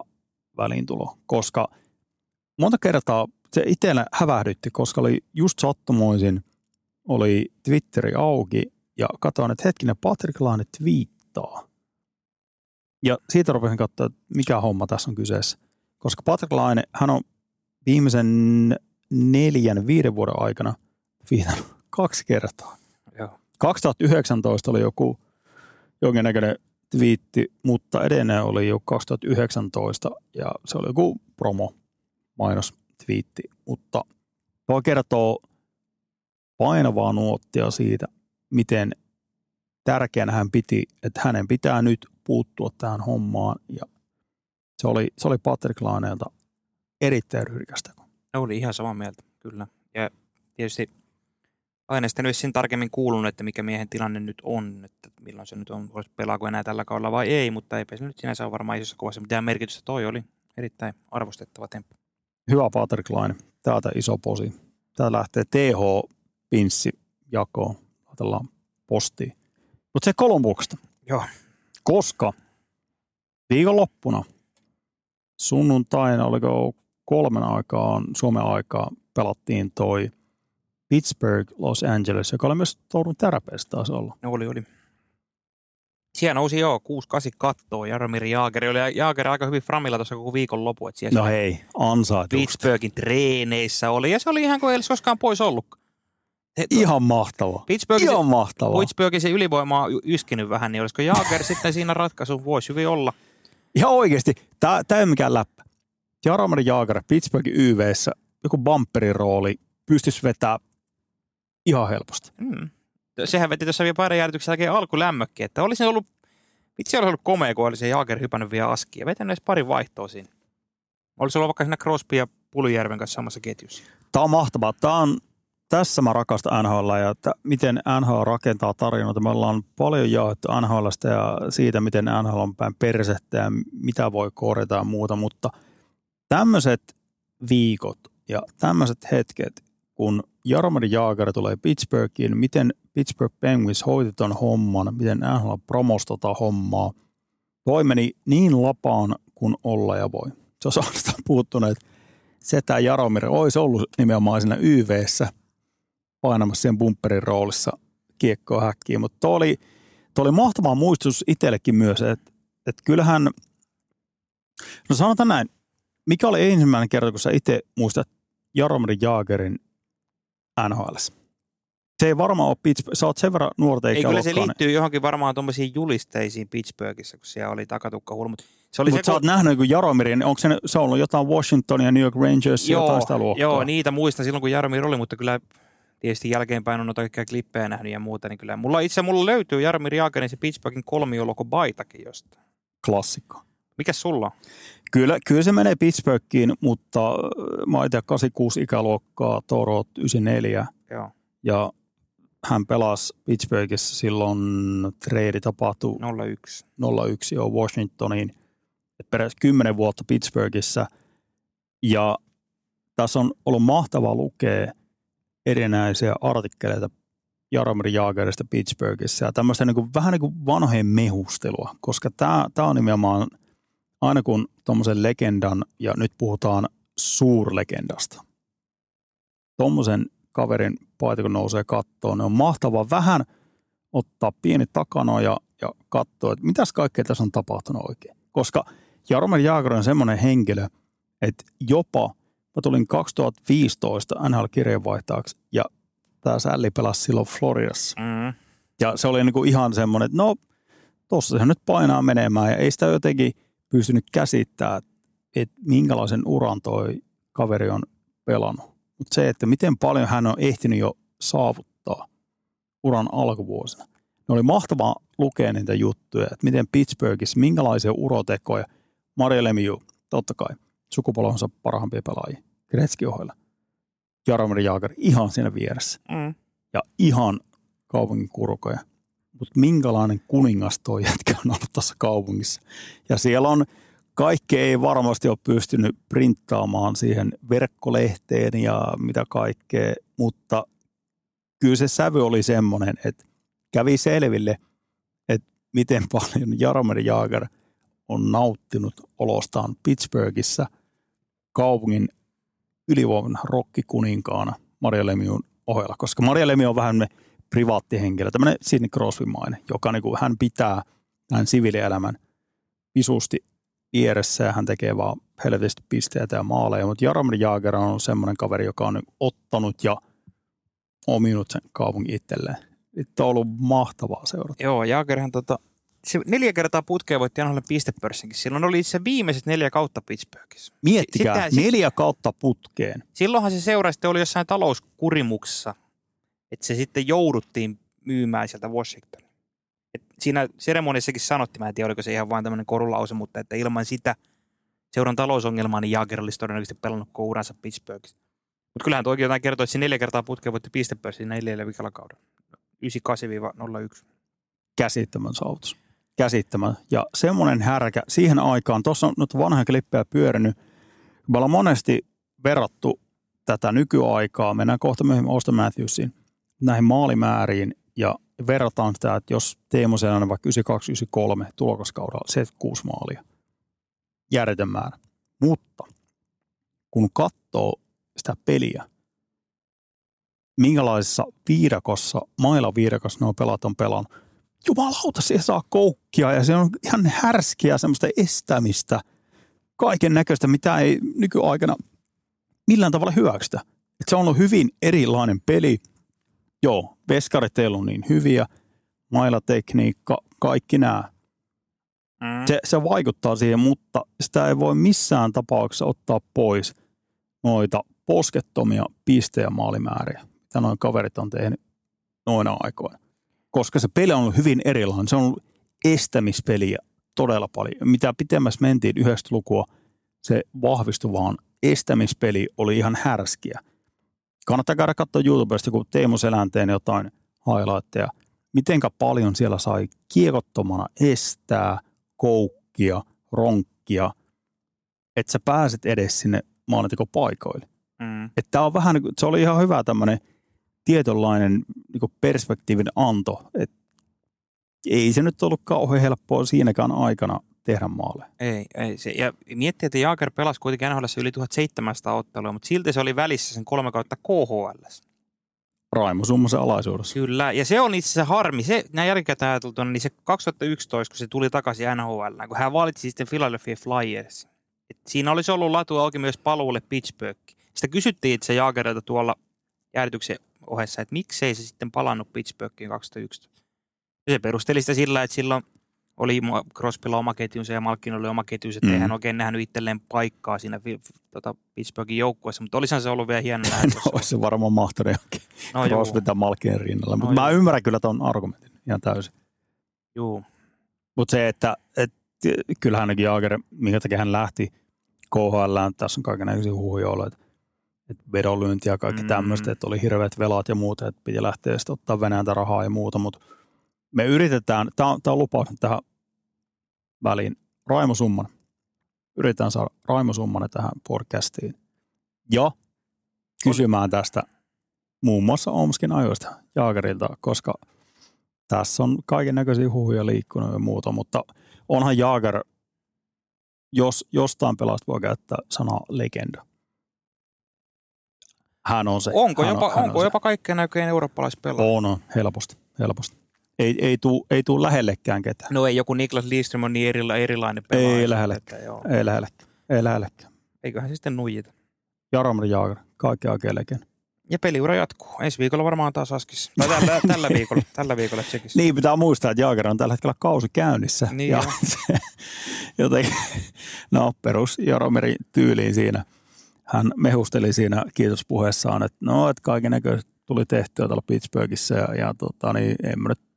väliintulo, koska monta kertaa se itsellä hävähdytti, koska oli just sattumoisin, oli Twitteri auki ja katsoin, että hetkinen, Patrick Laine twiittaa. Ja siitä rupesin katsoa, että mikä homma tässä on kyseessä. Koska Patrick Laine, hän on viimeisen neljän, viiden vuoden aikana viitannut kaksi kertaa. Joo. 2019 oli joku jonkinnäköinen twiitti, mutta edelleen oli jo 2019 ja se oli joku promo mainos twiitti, mutta tuo kertoo painavaa nuottia siitä, miten tärkeänä hän piti, että hänen pitää nyt puuttua tähän hommaan ja se oli, se oli Patrick Laineelta erittäin ryhdikästä. Oli ihan samaa mieltä, kyllä. Ja tietysti aina sitten nyt siinä tarkemmin kuulunut, että mikä miehen tilanne nyt on, että milloin se nyt on, olisi pelaako enää tällä kaudella vai ei, mutta eipä se nyt sinänsä ole varmaan isossa kuvassa mitään merkitystä. Toi oli erittäin arvostettava temppu. Hyvä Patrick Laine, täältä iso posi. Tää lähtee TH-pinssi jakoon, laitellaan postiin. Mutta se Kolumbuksesta. Joo. Koska viikonloppuna sunnuntaina, oliko kolmen aikaan Suomen aikaa, pelattiin toi Pittsburgh, Los Angeles, joka oli myös Tourun terapeista taisi olla. No oli, oli. Siellä nousi joo 6-8 kattoa Jaromir Jaager. Oli Jaager aika hyvin framilla tuossa koko viikon lopu. Siellä No hei, ansaitusti. Pittsburghin treeneissä oli. Ja se oli ihan kuin ei olisi koskaan pois ollut. He- Ihan mahtavaa. Pittsburghin, Ihan mahtavaa. Pittsburghin se ylivoima on yskinyt vähän, niin olisiko Jaager sitten siinä ratkaisu? Voisi hyvin olla. Ihan oikeasti, tämä ei ole mikään läppä. Jaromir Jaager Pittsburghin YVssä, joku bumperin rooli, pystyisi vetää ihan helposti. Mm. Sehän veti tuossa vielä pari jäädytyksen jälkeen alkulämmökki, että olisi ollut, vitsi olisi ollut komea, kun olisi Jaager hypännyt vielä askia. Vetänyt edes pari vaihtoa siinä. Olisi ollut vaikka siinä Crosby ja Puljärven kanssa samassa ketjussa. Tämä on mahtavaa. Tämä on, tässä mä rakastan NHL ja että miten NHL rakentaa tarinoita. Me ollaan paljon jaettu NHLstä ja siitä, miten NHL on päin persettä ja mitä voi korjata ja muuta, mutta tämmöiset viikot ja tämmöiset hetket, kun Jaromir Jaager tulee Pittsburghiin, miten Pittsburgh Penguins hoiti ton homman, miten NHL promosi tota hommaa. Toi meni niin lapaan kuin olla ja voi. Se on oikeastaan puuttunut, että setä Jaromir olisi ollut nimenomaan siinä YVssä painamassa sen bumperin roolissa kiekkoa häkkiin, mutta tuo oli, tuo oli mahtava muistutus itsellekin myös, että, että kyllähän, no sanotaan näin, mikä oli ensimmäinen kerta, kun sä itse muistat Jaromir Jaagerin NHL? Se ei varmaan ole Pittsburgh, sä oot sen verran nuorta Ei, eikä kyllä se olekaan, liittyy johonkin varmaan tuommoisiin julisteisiin Pittsburghissa, kun siellä oli takatukka hulmut. Se oli mutta se, sä oot nähnyt niin Jaromirin, onko se, se ollut jotain Washington ja New York Rangers, joo, jotain sitä luokkaa? joo, niitä muistan silloin, kun Jaromir oli, mutta kyllä tietysti jälkeenpäin on noita kaikkia klippejä nähnyt ja muuta, niin kyllä mulla itse mulla löytyy Jaromir Jaagerin se Pittsburghin kolmioloko baitakin jostain. Klassikko. Mikäs sulla on? Kyllä, kyllä se menee Pittsburghiin, mutta äh, mä oon itse 86 ikäluokkaa, Toro 94 Joo, ja hän pelasi Pittsburghissa silloin trade tapahtui 01. 01 jo Washingtoniin, Et peräti 10 vuotta Pittsburghissa ja tässä on ollut mahtava lukea erinäisiä artikkeleita Jaromir Jaagerista Pittsburghissa ja tämmöistä niin kuin, vähän niin kuin vanhojen mehustelua, koska tämä, tämä on nimenomaan aina kun tuommoisen legendan, ja nyt puhutaan suurlegendasta, tuommoisen kaverin paita kun nousee kattoon, niin on mahtava vähän ottaa pieni takano ja, ja katsoa, että mitäs kaikkea tässä on tapahtunut oikein. Koska Jaromir Jaager on semmoinen henkilö, että jopa mä tulin 2015 NHL-kirjeenvaihtajaksi ja tämä Sälli pelasi silloin Floridassa. Mm. Ja se oli niinku ihan semmoinen, että no tossa se nyt painaa menemään ja ei sitä jotenkin pystynyt käsittämään, että minkälaisen uran toi kaveri on pelannut. Mutta se, että miten paljon hän on ehtinyt jo saavuttaa uran alkuvuosina. Ne oli mahtavaa lukea niitä juttuja, että miten Pittsburghissa, minkälaisia urotekoja. Mario Lemieux, totta kai, sukupolvensa parhaimpia pelaajia, Gretzky ohella. Jaromir Jaager ihan siinä vieressä Mm. ja ihan kaupungin kurkoja. Mutta minkälainen kuningas toi jätkä on ollut tuossa kaupungissa. Ja siellä on, kaikki ei varmasti ole pystynyt printtaamaan siihen verkkolehteen ja mitä kaikkea, mutta kyllä se sävy oli semmoinen, että kävi selville, että miten paljon Jaromir Jaager on nauttinut olostaan Pittsburghissa kaupungin ylivoiman rokkikuninkaana Maria Lemiun ohella, koska Maria Lemieux on vähän privaattihenkilö, tämmöinen Sidney Crosby-mainen, joka niin kuin, hän pitää tämän siviilielämän visusti vieressä ja hän tekee vaan helvetisti pisteitä ja maaleja, mutta Jaromir Jaager on semmoinen kaveri, joka on ottanut ja ominut sen kaupungin itselleen. Nyt on ollut mahtavaa seurata. Joo, Jaagerhan tota, se neljä kertaa putkeen voitti NHL pistepörssinkin. Silloin oli se viimeiset neljä kautta Pittsburghissa. Miettikää, Sittenhän- sit- neljä kautta putkeen. Silloinhan se seura sitten oli jossain talouskurimuksessa, että se sitten jouduttiin myymään sieltä Washington. Et siinä seremoniassakin sanottiin, mä en tiedä oliko se ihan vain tämmöinen korulause, mutta että ilman sitä seuran talousongelmaa, niin Jaager olisi todennäköisesti pelannut koko uransa Pittsburghissa. Mutta kyllähän toki jotain kertoo, että se neljä kertaa putkeen voitti pistepörssin neljällä vikalla kaudella. 98-01. käsittämän saavutus. Käsittämän. Ja semmoinen härkä siihen aikaan, tuossa on nyt vanha klippejä pyörinyt, me ollaan monesti verrattu tätä nykyaikaa, mennään kohta myöhemmin Auston Matthewsiin, näihin maalimääriin ja verrataan sitä, että jos Teemu Selänne vaikka 92-93 tulokaskaudella 76 maalia, järjetön määrä. Mutta kun katsoo sitä peliä, minkälaisessa viidakossa, mailla viidakossa nuo pelat on pelannut. Jumalauta, se saa koukkia ja se on ihan härskiä semmoista estämistä, kaiken näköistä, mitä ei nykyaikana millään tavalla hyväksytä. Et se on ollut hyvin erilainen peli. Joo, veskarit ei ollut niin hyviä, mailatekniikka, kaikki nämä. Mm. Se, se vaikuttaa siihen, mutta sitä ei voi missään tapauksessa ottaa pois noita poskettomia piste- ja maalimääriä, mitä noin kaverit on tehnyt noina aikoina. Koska se peli on ollut hyvin erilainen. Se on ollut estämispeliä todella paljon. Mitä pitemmässä mentiin 90-lukua, se vahvistui vaan. Estämispeli oli ihan härskiä. Kannattaa käydä katsoa YouTubesta, kun Teemu Selänteen jotain highlightteja. Mitenkä paljon siellä sai kiekottomana estää, koukkia, ronkkia, että sä pääset edes sinne maalintekopaikoille. Mm. Että on vähän, se oli ihan hyvä tämmöinen tietynlainen niin perspektiivin anto. Et ei se nyt ollut kauhean helppoa siinäkään aikana tehdä maalle. Ei, ei. Se, ja miettii, että Jaager pelasi kuitenkin NHL yli 1700 ottelua, mutta silti se oli välissä sen kolme kautta KHL. Raimo Summasen alaisuudessa. Kyllä, ja se on itse asiassa harmi. Se, näin jälkikäteen ajateltuna, niin se 2011, kun se tuli takaisin NHL, kun hän valitsi sitten Philadelphia Flyers. Et siinä olisi ollut latu auki myös paluulle Pittsburgh. Sitä kysyttiin itse Jaagerilta tuolla jäädytyksen ohessa, että miksei se sitten palannut Pittsburghiin 2011. Ja se perusteli sitä sillä, että silloin oli Crosbylla oma ketjunsa ja Malkin oli oma ketjunsa, että Mm. hän oikein nähnyt itselleen paikkaa siinä tota Pittsburghin joukkueessa, mutta olisihan se ollut vielä hieno nähdä. No, jos se olisi se varmaan mahtunut johonkin No. Crosby tai Malkin rinnalla. Mutta No mä ymmärrän kyllä ton argumentin ihan täysin. Juu. Mutta se, että et, kyllähän ainakin Jaager, minkä takia hän lähti KHL, tässä on kaikenlaisia huhuja ollut, että, että vedonlyönti ja kaikki Mm. mm. tämmöistä, että oli hirveät velat ja muuta, että piti lähteä sitten ottaa Venäjältä rahaa ja muuta, mutta me yritetään, tämä on, tää on lupaus tähän väliin, Raimo Summanen. Yritetään saada Raimo Summanen tähän podcastiin ja kysymään tästä muun muassa Omskin ajoista Jaagerilta, koska tässä on kaiken näköisiä huhuja liikkunut ja muuta, mutta onhan Jaager, jos jostain pelasta voi käyttää sanaa legenda. Hän on se. Onko hän jopa, on, onko on jopa kaikkein näköinen eurooppalaispelaaja? On, on, helposti, helposti. Ei, ei tuu, ei tuu lähellekään ketään. No ei, joku Niklas Lidström on niin erila, erilainen pelaaja. Ei lähellekään. Ei lähellekään. Ei lähellekään. Eiköhän se sitten nuijita. Jaromir Jaager, kaikki oikein legenda. Ja peliura jatkuu. Ensi viikolla varmaan taas Askissa. Tai tällä, tällä viikolla, tällä viikolla Tsekissä. Niin, pitää muistaa, että Jaager on tällä hetkellä kausi käynnissä. Niin ja se, jotenkin, no perus Jaromirin tyyliin siinä. Hän mehusteli siinä kiitospuheessaan, että no, että kaiken näköistä tuli tehtyä tuolla Pittsburghissa ja, ja tota, niin en mä nyt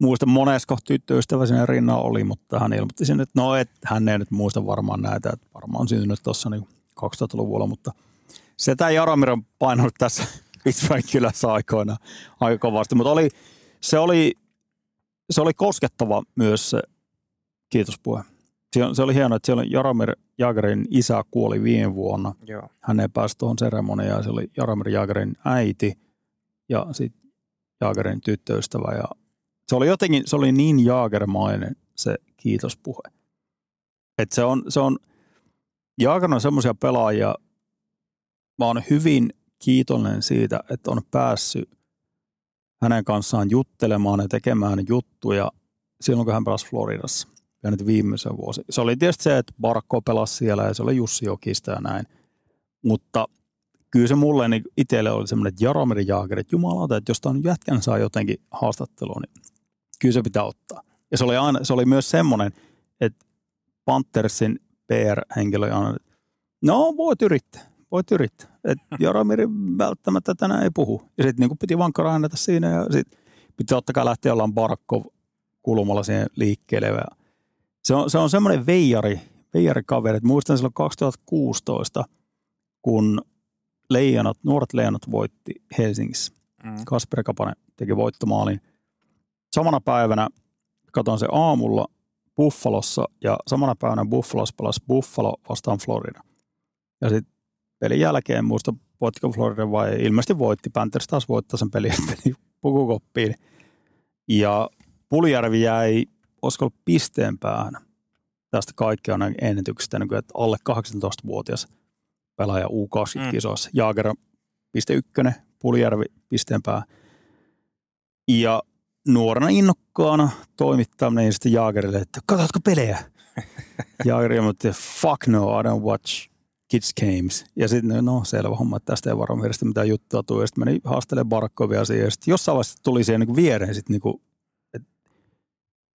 muista monesko tyttöystävä siinä rinnalla oli, mutta hän ilmoitti sinne, että no, että hän ei nyt muista varmaan näitä, että varmaan on syntynyt tuossa niin 2000-luvulla, mutta se tämä Jaromir on painanut tässä Pittsburghin kylässä aikoina aika kovasti, mutta oli, se, oli, se oli koskettava myös se kiitospuhe. Se, se oli hienoa, että siellä Jaromir Jaagerin isä kuoli viime vuonna. Joo. Hän ei päässyt tuohon seremoniaan. Se oli Jaromir Jaagerin äiti ja sitten Jaagerin tyttöystävä. Ja se oli jotenkin, se oli niin Jaagermainen se kiitospuhe. Että se on, se on, Jaager on semmoisia pelaajia, mä oon hyvin kiitollinen siitä, että on päässyt hänen kanssaan juttelemaan ja tekemään juttuja silloin, kun hän pelasi Floridassa ja nyt viimeisen vuosi. Se oli tietysti se, että Barkko pelasi siellä ja se oli Jussi Jokista ja näin. Mutta kyllä se mulle niin itselle oli semmoinen, että Jaromir Jaager, että jumalauta, että jos tämän jätkän saa jotenkin haastattelua, niin kyllä se pitää ottaa. Ja se oli, aina, se oli myös semmoinen, että Panthersin PR-henkilö aina, että no voit yrittää, voit yrittää. Että Jaromir välttämättä tänään ei puhu. Ja sitten niin piti vaan karainata siinä ja sitten piti totta kai lähteä ollaan Barkov kulmalla siihen liikkeelle. Ja se on, se on semmoinen veijari, veijarikaveri. että Muistan silloin 2016, kun leijonat, nuoret leijonat voitti Helsingissä. Mm. Kasper Kapanen teki voittomaalin. Samana päivänä katson se aamulla Buffalossa ja samana päivänä Buffalossa pelasi Buffalo vastaan Florida. Ja sitten pelin jälkeen, en muista voittiko Florida vai ei, ilmeisesti voitti. Panthers taas voittaa sen pelin, meni pukukoppiin. Ja Puljärvi jäi, olisiko ollut pisteen päähän tästä kaikkea ennätyksestä, niin että alle 18-vuotias pelaaja U20-kisoissa. Mm. Jaager piste ykkönen, Puljärvi pisteen päähän. Ja nuorena innokkaana toimittaa niin sitten Jaagerille, että katsotko pelejä? Jaager ilmoitti, fuck no, I don't watch kids games. Ja sitten no selvä homma, että tästä ei varmaan hirveästi mitään juttua tule. Ja sitten meni haastelemaan Barkovia siihen. Ja sitten jossain vaiheessa tuli siihen niin viereen sitten niin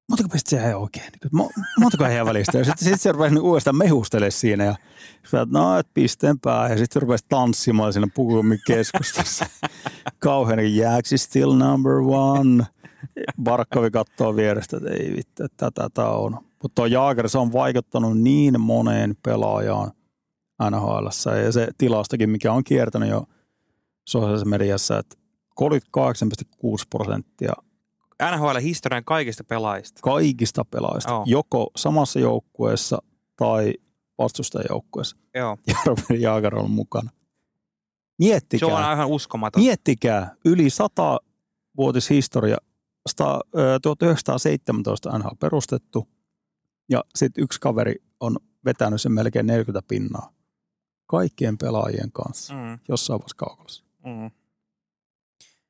montako pistettä se ei oikein? Niin kuin, mo- montako heidän välistä? Ja sitten sit se rupesi niin uudestaan mehustelemaan siinä. Ja sitten että no, että pisteen pää. Ja sitten se rupesi tanssimaan siinä pukumin keskustassa. Kauhean, niin jääksi still number one. Barkovi katsoo vierestä, että ei vittu, että tätä tämä on. Mutta tuo Jaager, se on vaikuttanut niin moneen pelaajaan nhl ja se tilastokin, mikä on kiertänyt jo sosiaalisessa mediassa, että 38,6 prosenttia NHL-historian kaikista pelaajista. kaikista pelaajista, Joo. joko samassa joukkueessa tai vastustajajoukkueessa. Joo. Jaromir Jaager on mukana. Se Miettikää, on aivan uskomaton. miettikää, yli 100 vuotishistoria, 1917 NHL perustettu ja sitten yksi kaveri on vetänyt sen melkein 40 pinnaa kaikkien pelaajien kanssa Mm, jossain vaiheessa kaukalossa. mm.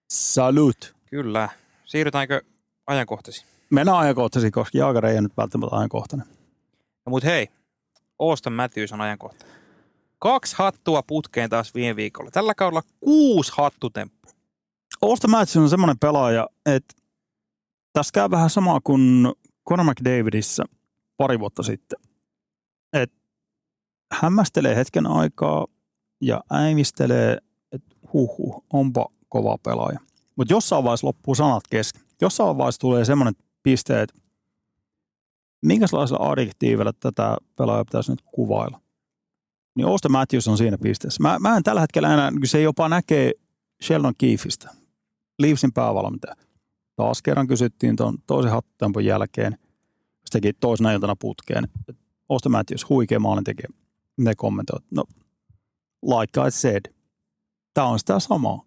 Salut! Kyllä. Siirrytäänkö ajankohtaisiin? Mennään ajankohtaisesti, koska Jaager ei ole nyt välttämättä ajankohtainen. No, mutta hei, Auston Matthews on ajankohta. Kaksi hattua putkeen taas viime viikolla. Tällä kaudella kuusi hattutemppu. Auston Matthews on semmoinen pelaaja, että tässä käy vähän samaa kuin Conor McDavidissä pari vuotta sitten. Että hämmästelee hetken aikaa ja äimistelee, että huhu, onpa kova pelaaja. Mutta jossain vaiheessa loppuu sanat kesken. Jossain vaiheessa tulee semmoinen piste, että minkälaisella adjektiivillä tätä pelaajaa pitäisi nyt kuvailla. Niin Auston Matthews on siinä pisteessä. Mä, mä en tällä hetkellä enää, se jopa näkee Sheldon Keefistä, Leafsin päävalmentaja. Taas kerran kysyttiin tuon toisen hattutempon jälkeen, se teki toisena iltana putkeen, että Auston Matthews, huikea maalintekijä. Ne kommentoivat, no like I said, tämä on sitä samaa.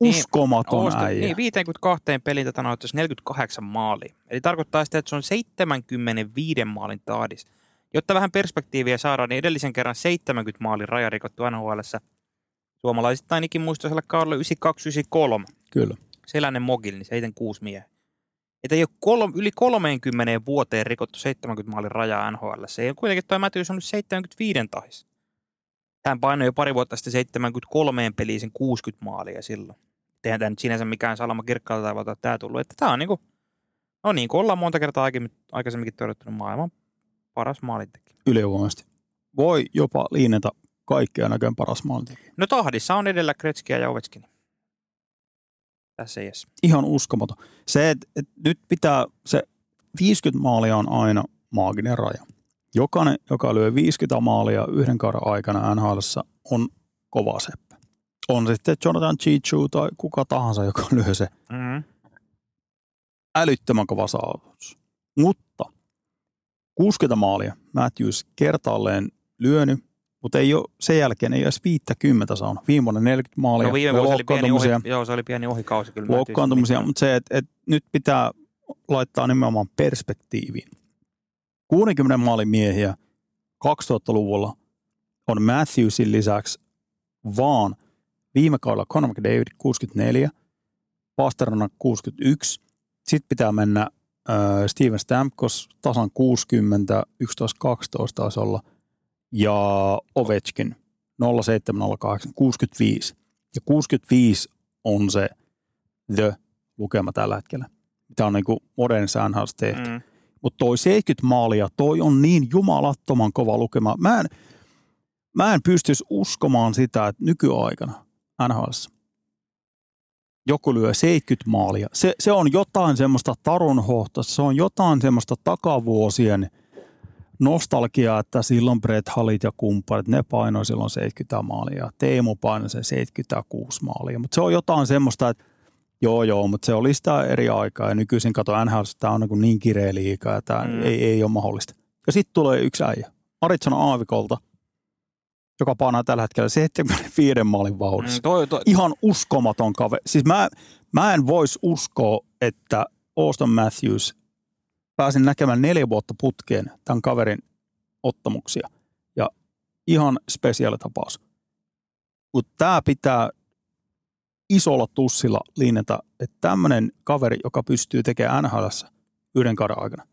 Niin, Uskomaton Auston, äijä. niin, 52 pelin tätä noitaisi 48 maalia. Eli tarkoittaa sitä, että se on 75 maalin taadis. Jotta vähän perspektiiviä saadaan, niin edellisen kerran 70 maalin raja rikottu NHLssä. Suomalaiset ainakin muistaisella kaudella 92-93. Kyllä. Selänen Mogil, niin seitän kuusi miehiä. Että ei ole kol- yli 30 vuoteen rikottu 70 maalin rajaa NHL. Se ei ole kuitenkin toi Matthews on nyt 75 tahis. Hän painoi jo pari vuotta sitten 73 peliin sen 60 maalia silloin. Eihän tämä nyt sinänsä mikään salama kirkkaalta taivalta tämä tullut. Että tämä on niinku, no niin kuin ollaan monta kertaa aikaisemminkin todettu, maailman paras maalintekijä. Ylivoimaisesti. Voi jopa liinata kaikkea näköön paras maalintekijä. No tahdissa on edellä Kretskiä ja Ovechkin. Tässä yes. Ihan uskomaton. Se, että et nyt pitää, se 50 maalia on aina maaginen raja. Jokainen, joka lyö 50 maalia yhden kauden aikana nhl on kova seppä. On sitten Jonathan Chichu tai kuka tahansa, joka lyö se. Mm-hmm. Älyttömän kova saavutus. Mutta 60 maalia Matthews kertaalleen lyönyt, mutta ei ole, sen jälkeen ei edes 50 saanut. Viimeinen 40 maalia. No viime vuosi oli pieni ohi, joo, se oli pieni ohikausi kyllä. Loukkaantumisia, mutta se, että et nyt pitää laittaa nimenomaan perspektiiviin. 60 maalin miehiä 2000-luvulla on Matthewsin lisäksi vaan viime kaudella Conor McDavid 64, Pasternak 61, sitten pitää mennä äh, Steven Stamkos tasan 60, 11-12 taisi olla, ja Ovechkin 0708, 65. Ja 65 on se the lukema tällä hetkellä, mitä on niin kuin modernissa tehty. Mm. Mutta toi 70 maalia, toi on niin jumalattoman kova lukema. Mä en, mä en pystyisi uskomaan sitä, että nykyaikana NHL joku lyö 70 maalia. Se, se on jotain semmoista tarunhohta, se on jotain semmoista takavuosien nostalgiaa, että silloin Brett Hallit ja kumppanit, ne painoi silloin 70 maalia. Teemu painoi sen 76 maalia. Mutta se on jotain semmoista, että Joo, joo, mutta se oli sitä eri aikaa ja nykyisin kato NHL, tämä on niin, niin kireä liikaa tämä mm. ei, ei ole mahdollista. Ja sitten tulee yksi äijä, Arizona Aavikolta, joka painaa tällä hetkellä 75 maalin vauhdissa. Mm, toi, toi. Ihan uskomaton kaveri. Siis mä, mä en voisi uskoa, että Austin Matthews pääsin näkemään neljä vuotta putkeen tämän kaverin ottamuksia. Ja ihan spesiaalitapaus. Mutta tämä pitää isolla tussilla linjata, että tämmöinen kaveri, joka pystyy tekemään nhl yhden kauden aikana,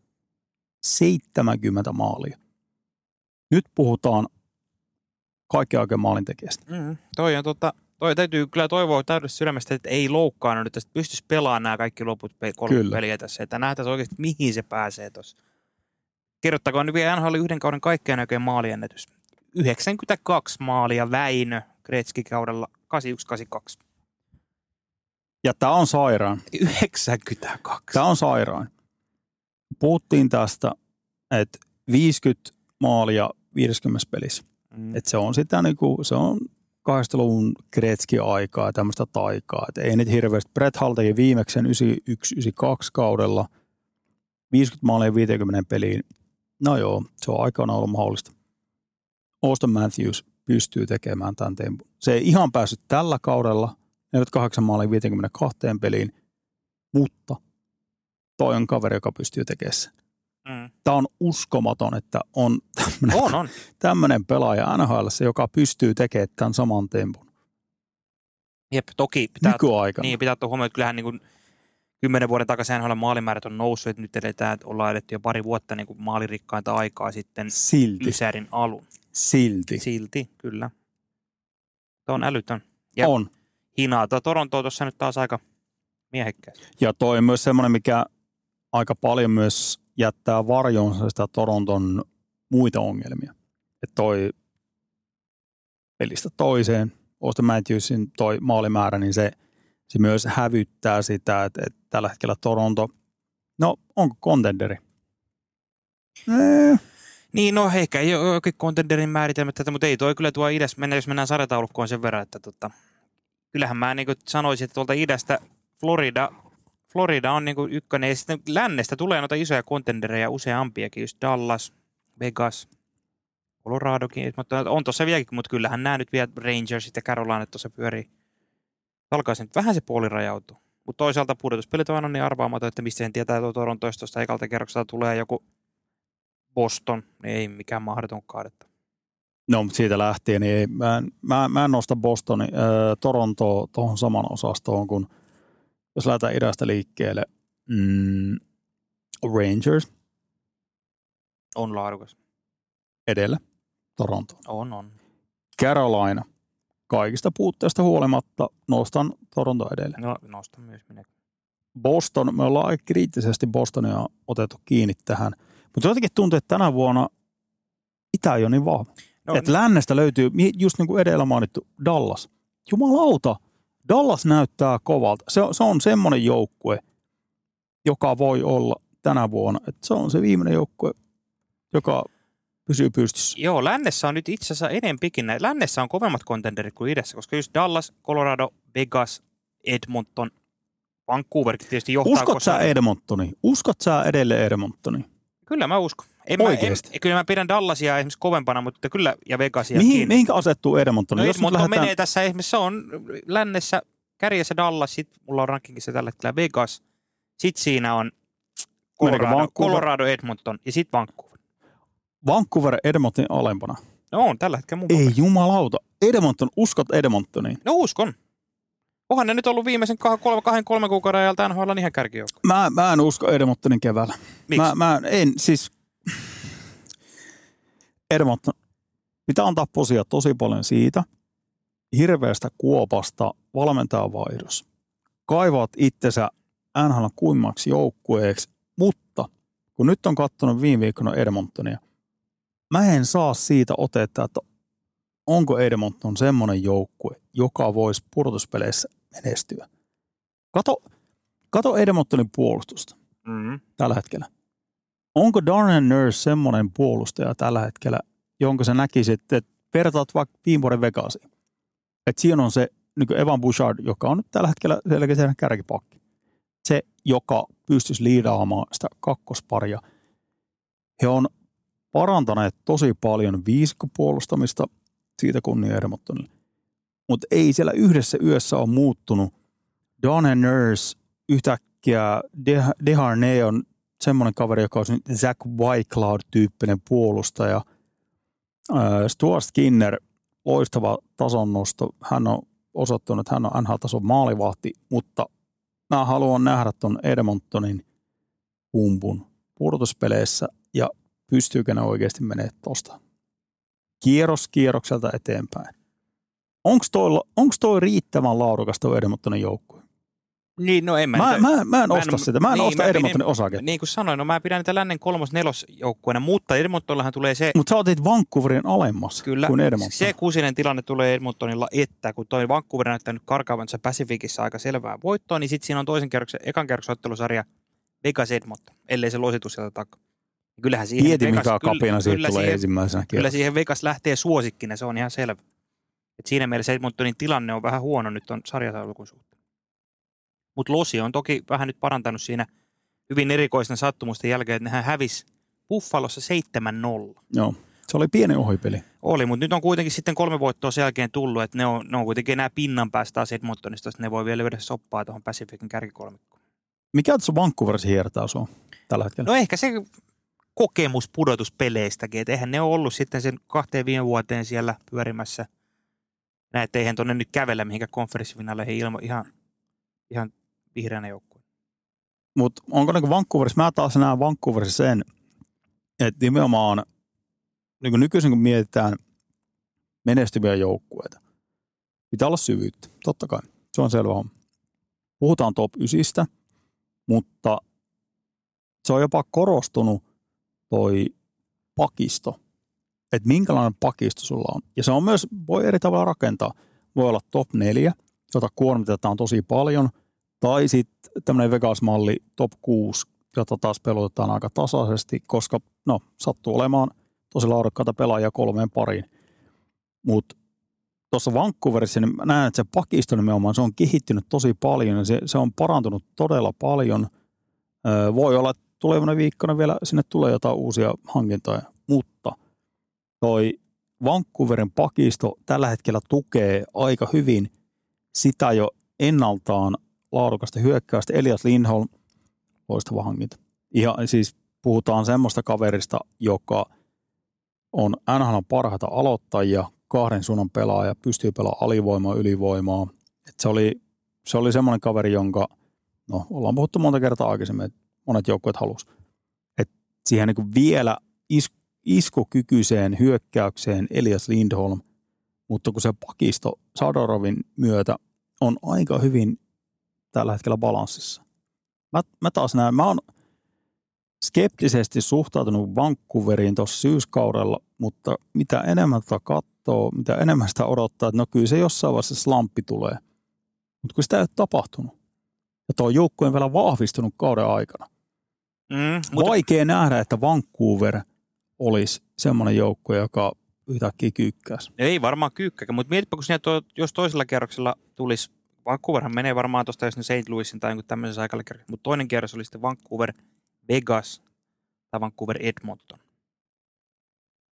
70 maalia. Nyt puhutaan kaikki oikein maalintekijästä. Mm, toi, on, tota, toi täytyy kyllä toivoa täydellisesti sydämestä, että ei loukkaannut, että pystyisi pelaamaan nämä kaikki loput kolme kyllä. peliä tässä, että nähtäisiin oikeasti, mihin se pääsee tuossa. Kerrottakoon nyt vielä NHL yhden kauden kaikkeen näköjen maaliennätys. 92 maalia Väinö Gretzky kaudella 81-82. Ja tämä on sairaan. 92. Tämä on sairaan. Puhuttiin tästä, että 50 maalia 50 pelissä. Mm. Että se on sitä niinku, se on 80-luvun Gretzky-aikaa, tämmöistä taikaa. Et ei nyt hirveästi. Brett Hall teki viimeksi 91-92 kaudella 50 maalia 50 peliin. No joo, se on aikana ollut mahdollista. Austin Matthews pystyy tekemään tämän tempun. Se ei ihan päässyt tällä kaudella, 48 maalia 52 peliin, mutta toi on kaveri, joka pystyy tekemään sen. Mm. Tämä on uskomaton, että on tämmöinen, on, on. tämmöinen pelaaja NHL, joka pystyy tekemään tämän saman tempun. Jep, toki pitää, Nykyaikana. niin, pitää ottaa huomioon, että kyllähän niin kuin kymmenen vuoden takaisin NHL maalimäärät on noussut, että nyt edetään, että ollaan edetty jo pari vuotta niin kuin maalirikkainta aikaa sitten Silti. Ysärin alun. Silti. Silti, kyllä. Tuo on älytön. Ja on hinata. Toronto tuossa nyt taas aika miehekkäästi. Ja toi on myös semmoinen, mikä aika paljon myös jättää varjonsa sitä Toronton muita ongelmia. Että toi pelistä toiseen, Austin Matthewsin toi maalimäärä, niin se, se myös hävyttää sitä, että, että tällä hetkellä Toronto, no onko kontenderi? Eh. Niin, no ehkä ei ole jokin kontenderin määritelmä tätä, mutta ei toi kyllä tuo idäs mennä, jos mennään sarjataulukkoon sen verran, että tota, kyllähän mä niin sanoisin, että tuolta idästä Florida, Florida on niin ykkönen ja sitten lännestä tulee noita isoja kontendereja useampiakin, just Dallas, Vegas, Coloradokin, mutta on tuossa vieläkin, mutta kyllähän nämä nyt vielä Rangersit ja Carolina tuossa pyörii. Alkaa se nyt vähän se puoli rajautua. Mutta toisaalta pudotuspelit on aina niin arvaamaton, että mistä sen tietää, että Torontoista tuosta ekalta kerroksesta tulee joku Boston, niin ei mikään mahdoton kaadetta. No, mutta siitä lähtien, niin mä, en, mä, mä en nosta Bostonin, äh, Torontoa tuohon saman osastoon kuin jos lähdetään idästä liikkeelle, mm, Rangers On laadukas. edellä, Toronto. On, on. Carolina, kaikista puutteista huolimatta nostan Toronto edelle. No, nostan myös minä. Boston, me ollaan aika kriittisesti Bostonia otettu kiinni tähän, mutta jotenkin tuntuu, että tänä vuonna Itä ei ole niin vahva. No, että lännestä löytyy, just niin kuin edellä mainittu, Dallas. Jumalauta, Dallas näyttää kovalta. Se, on- se on semmoinen joukkue, joka voi olla tänä vuonna. Että se on se viimeinen joukkue, joka pysyy pystyssä. Joo, lännessä on nyt itse asiassa enempikin näin. Lännessä on kovemmat kontenderit kuin idässä, koska just Dallas, Colorado, Vegas, Edmonton, Vancouverkin tietysti johtaa. Uskot koska- sä Edmontoni? Uskot sä edelleen Edmontoni? Kyllä mä uskon. En mä, Oikeesti? en, kyllä mä pidän Dallasia esimerkiksi kovempana, mutta kyllä, ja Vegasia Mihin, kiinni. mihinkä asettuu Edmontoni? No Jos Edmonton lähdetään- menee tässä esimerkiksi, se on lännessä kärjessä Dallas, sit mulla on rankingissa tällä hetkellä Vegas, sit siinä on Colorado? Colorado Edmonton ja sit Vancouver. Vancouver Edmontonin alempana. No on tällä hetkellä mun Ei jumalauta. Edmonton, uskot Edmontoniin? No uskon. Onhan ne nyt ollut viimeisen kahden, kolme, kahden, kolmen kuukauden ajalta NHL ihan kärkijoukko. Mä, mä en usko Edmontonin keväällä. Miksi? Mä, mä en, siis Edmonton, pitää antaa posia tosi paljon siitä, hirveästä kuopasta valmentajavaihdos. Kaivaat itsensä NHL kuimmaksi joukkueeksi, mutta kun nyt on katsonut viime viikolla Edmontonia, mä en saa siitä otetta, että onko Edmonton semmoinen joukkue, joka voisi pudotuspeleissä menestyä. Kato, kato Edmontonin puolustusta Mm-hmm. tällä hetkellä. Onko Darren Nurse semmoinen puolustaja tällä hetkellä, jonka sä näkisit, että vertaat vaikka viime vuoden Vegasiin? Että siinä on se niin Evan Bouchard, joka on nyt tällä hetkellä selkeästi kärkipakki. Se, joka pystyisi liidaamaan sitä kakkosparia. He on parantaneet tosi paljon viisikkopuolustamista, siitä kunnia Edmontonille. Mutta ei siellä yhdessä yössä ole muuttunut. Darren Nurse yhtäkkiä De- Deharnay on semmoinen kaveri, joka on Zach Whitecloud-tyyppinen puolustaja. Äh, Stuart Skinner, loistava tasonnosto. Hän on osoittanut, että hän on NHL-tason maalivahti, mutta mä haluan nähdä ton Edmontonin pumpun pudotuspeleissä ja pystyykö ne oikeasti menee tosta kierros kierrokselta eteenpäin. Onko toi, onks toi riittävän laadukas toi Edmontonin joukkue? Niin, no en mä, Mä, nyt- mä, mä en mä en- osta sitä. Mä en niin, osta Edmontonin osaketta. Niin kuin sanoin, no mä pidän niitä lännen kolmos nelos joukkueena, mutta Edmontollahan tulee se, Mutta sä otit Vancouverin alemmas Kyllä, kuin Edmonton. se kusinen tilanne tulee Edmontonilla, että kun toi Vancouver näyttää nyt karkaavansa Pacificissa aika selvää voittoa, niin sitten siinä on toisen kerroksen, ekan kerroksen ottelusarja Vegas Edmonton, ellei se lositu sieltä takaa. Kyllähän siihen Mieti, Vegas, mikä kapina siitä kyllä tulee siihen, ensimmäisenä Kyllä kyllä siihen Vegas lähtee suosikkina, se on ihan selvä. Et siinä mielessä Edmontonin tilanne on vähän huono nyt on sarjataulukon suhteen. Mutta Losi on toki vähän nyt parantanut siinä hyvin erikoisten sattumusten jälkeen, että nehän hävisi Buffalossa 7-0. Joo. Se oli pieni ohipeli. Oli, mutta nyt on kuitenkin sitten kolme voittoa sen jälkeen tullut, että ne on, ne on kuitenkin enää pinnan päästä taas Edmontonista, että ne voi vielä lyödä soppaa tuohon Pacificin kärkikolmikkoon. Mikä tuossa Vancouverissa hiertää sua tällä hetkellä? No ehkä se kokemus pudotuspeleistäkin, että eihän ne ole ollut sitten sen kahteen viime vuoteen siellä pyörimässä. Näet, eihän tuonne nyt kävellä mihinkään konferenssifinaaleihin ilman ihan, ihan vihreänä joukkueen. Mutta onko niinku Vancouverissa, mä taas näen Vancouverissa sen, että nimenomaan niin nykyisin kun mietitään menestyviä joukkueita, pitää olla syvyyttä, totta kai. Se on selvä homma. Puhutaan top 9, mutta se on jopa korostunut toi pakisto, että minkälainen pakisto sulla on. Ja se on myös, voi eri tavalla rakentaa. Voi olla top 4, jota kuormitetaan tosi paljon, tai sitten tämmöinen Vegas-malli top 6, jota taas pelotetaan aika tasaisesti, koska no, sattuu olemaan tosi laadukkaita pelaajia kolmeen pariin. Mutta tuossa Vancouverissa niin näen, että se pakisto nimenomaan, se on kehittynyt tosi paljon ja se, se on parantunut todella paljon. Öö, voi olla, että tulevana viikkona vielä sinne tulee jotain uusia hankintoja, mutta toi Vancouverin pakisto tällä hetkellä tukee aika hyvin sitä jo ennaltaan laadukasta hyökkäystä. Elias Lindholm, loistava hankinta. Ihan siis puhutaan semmoista kaverista, joka on NHL parhaita aloittajia, kahden suunnan pelaaja, pystyy pelaamaan alivoimaa, ylivoimaa. Et se, oli, se oli semmoinen kaveri, jonka no ollaan puhuttu monta kertaa aikaisemmin, että monet joukkueet halus. Siihen niin vielä is, iskokykyiseen hyökkäykseen Elias Lindholm, mutta kun se pakisto Sadorovin myötä on aika hyvin tällä hetkellä balanssissa. Mä, mä taas näen, mä oon skeptisesti suhtautunut Vancouveriin tuossa syyskaudella, mutta mitä enemmän tätä katsoo, mitä enemmän sitä odottaa, että no kyllä se jossain vaiheessa slampi tulee. Mutta kun sitä ei ole tapahtunut. Ja tuo joukkue on vielä vahvistunut kauden aikana. Mm, mutta, Vaikea nähdä, että Vancouver olisi semmoinen joukko, joka yhtäkkiä kyykkäisi. ei varmaan kyykkäkä, mutta mietipä, kun siinä to, jos toisella kierroksella tulisi, Vancouverhan menee varmaan tuosta jos ne St. Louisin tai tämmöisessä aikalla kierroksella, mutta toinen kierros oli sitten Vancouver, Vegas tai Vancouver, Edmonton.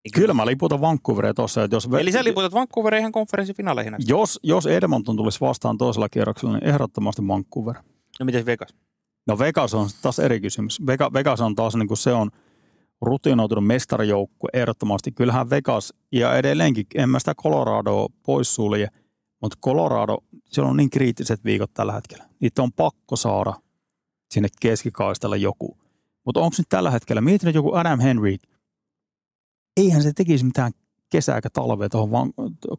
Eikö- Kyllä mä liputan Vancouveria tuossa, että jos, Eli sä liputat Vancouverin ihan konferenssifinaaleihin asti. jos, jos Edmonton tulisi vastaan toisella kierroksella, niin ehdottomasti Vancouver. No miten Vegas? No Vegas on taas eri kysymys. Vega, Vegas on taas niin kuin se on rutinoitunut mestarijoukkue ehdottomasti. Kyllähän Vegas ja edelleenkin, en mä sitä Coloradoa poissulje, mutta Colorado, siellä on niin kriittiset viikot tällä hetkellä. Niitä on pakko saada sinne keskikaistalle joku. Mutta onko nyt tällä hetkellä, mietin joku Adam Henry, eihän se tekisi mitään kesää eikä talvea tuohon vaan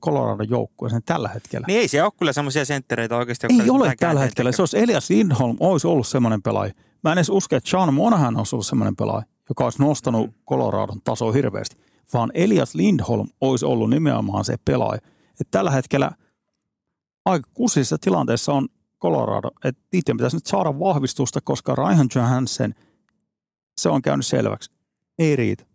Colorado joukkueeseen tällä hetkellä. Niin ei se ole kyllä semmoisia senttereitä oikeasti. Ei ole tällä hetkellä. Se tekevät. olisi Elias Lindholm, olisi ollut semmoinen pelaaja. Mä en edes usko, että Sean Monahan olisi ollut semmoinen pelaaja, joka olisi nostanut Mm. Coloradon tasoa hirveästi. Vaan Elias Lindholm olisi ollut nimenomaan se pelaaja. Että tällä hetkellä aika kusissa tilanteessa on Colorado. Että niiden pitäisi nyt saada vahvistusta, koska Ryan Johansson, se on käynyt selväksi. Ei riitä.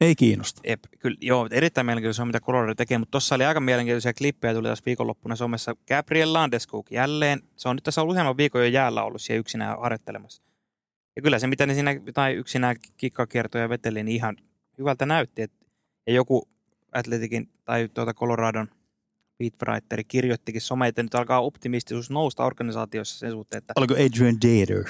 Ei kiinnosta. Ep, kyllä, joo, erittäin mielenkiintoista on, mitä Colorado tekee, mutta tuossa oli aika mielenkiintoisia klippejä, tuli taas viikonloppuna somessa. Gabriel Landeskog jälleen, se on nyt tässä ollut useamman viikon jo jäällä ollut siellä yksinään harjoittelemassa. Ja kyllä se, mitä ne siinä tai yksinään kikkakiertoja veteli, niin ihan hyvältä näytti. Et, ja joku Atletikin tai tuota Coloradon beatwriteri kirjoittikin some, että nyt alkaa optimistisuus nousta organisaatiossa sen suhteen, että Oliko Adrian Dater?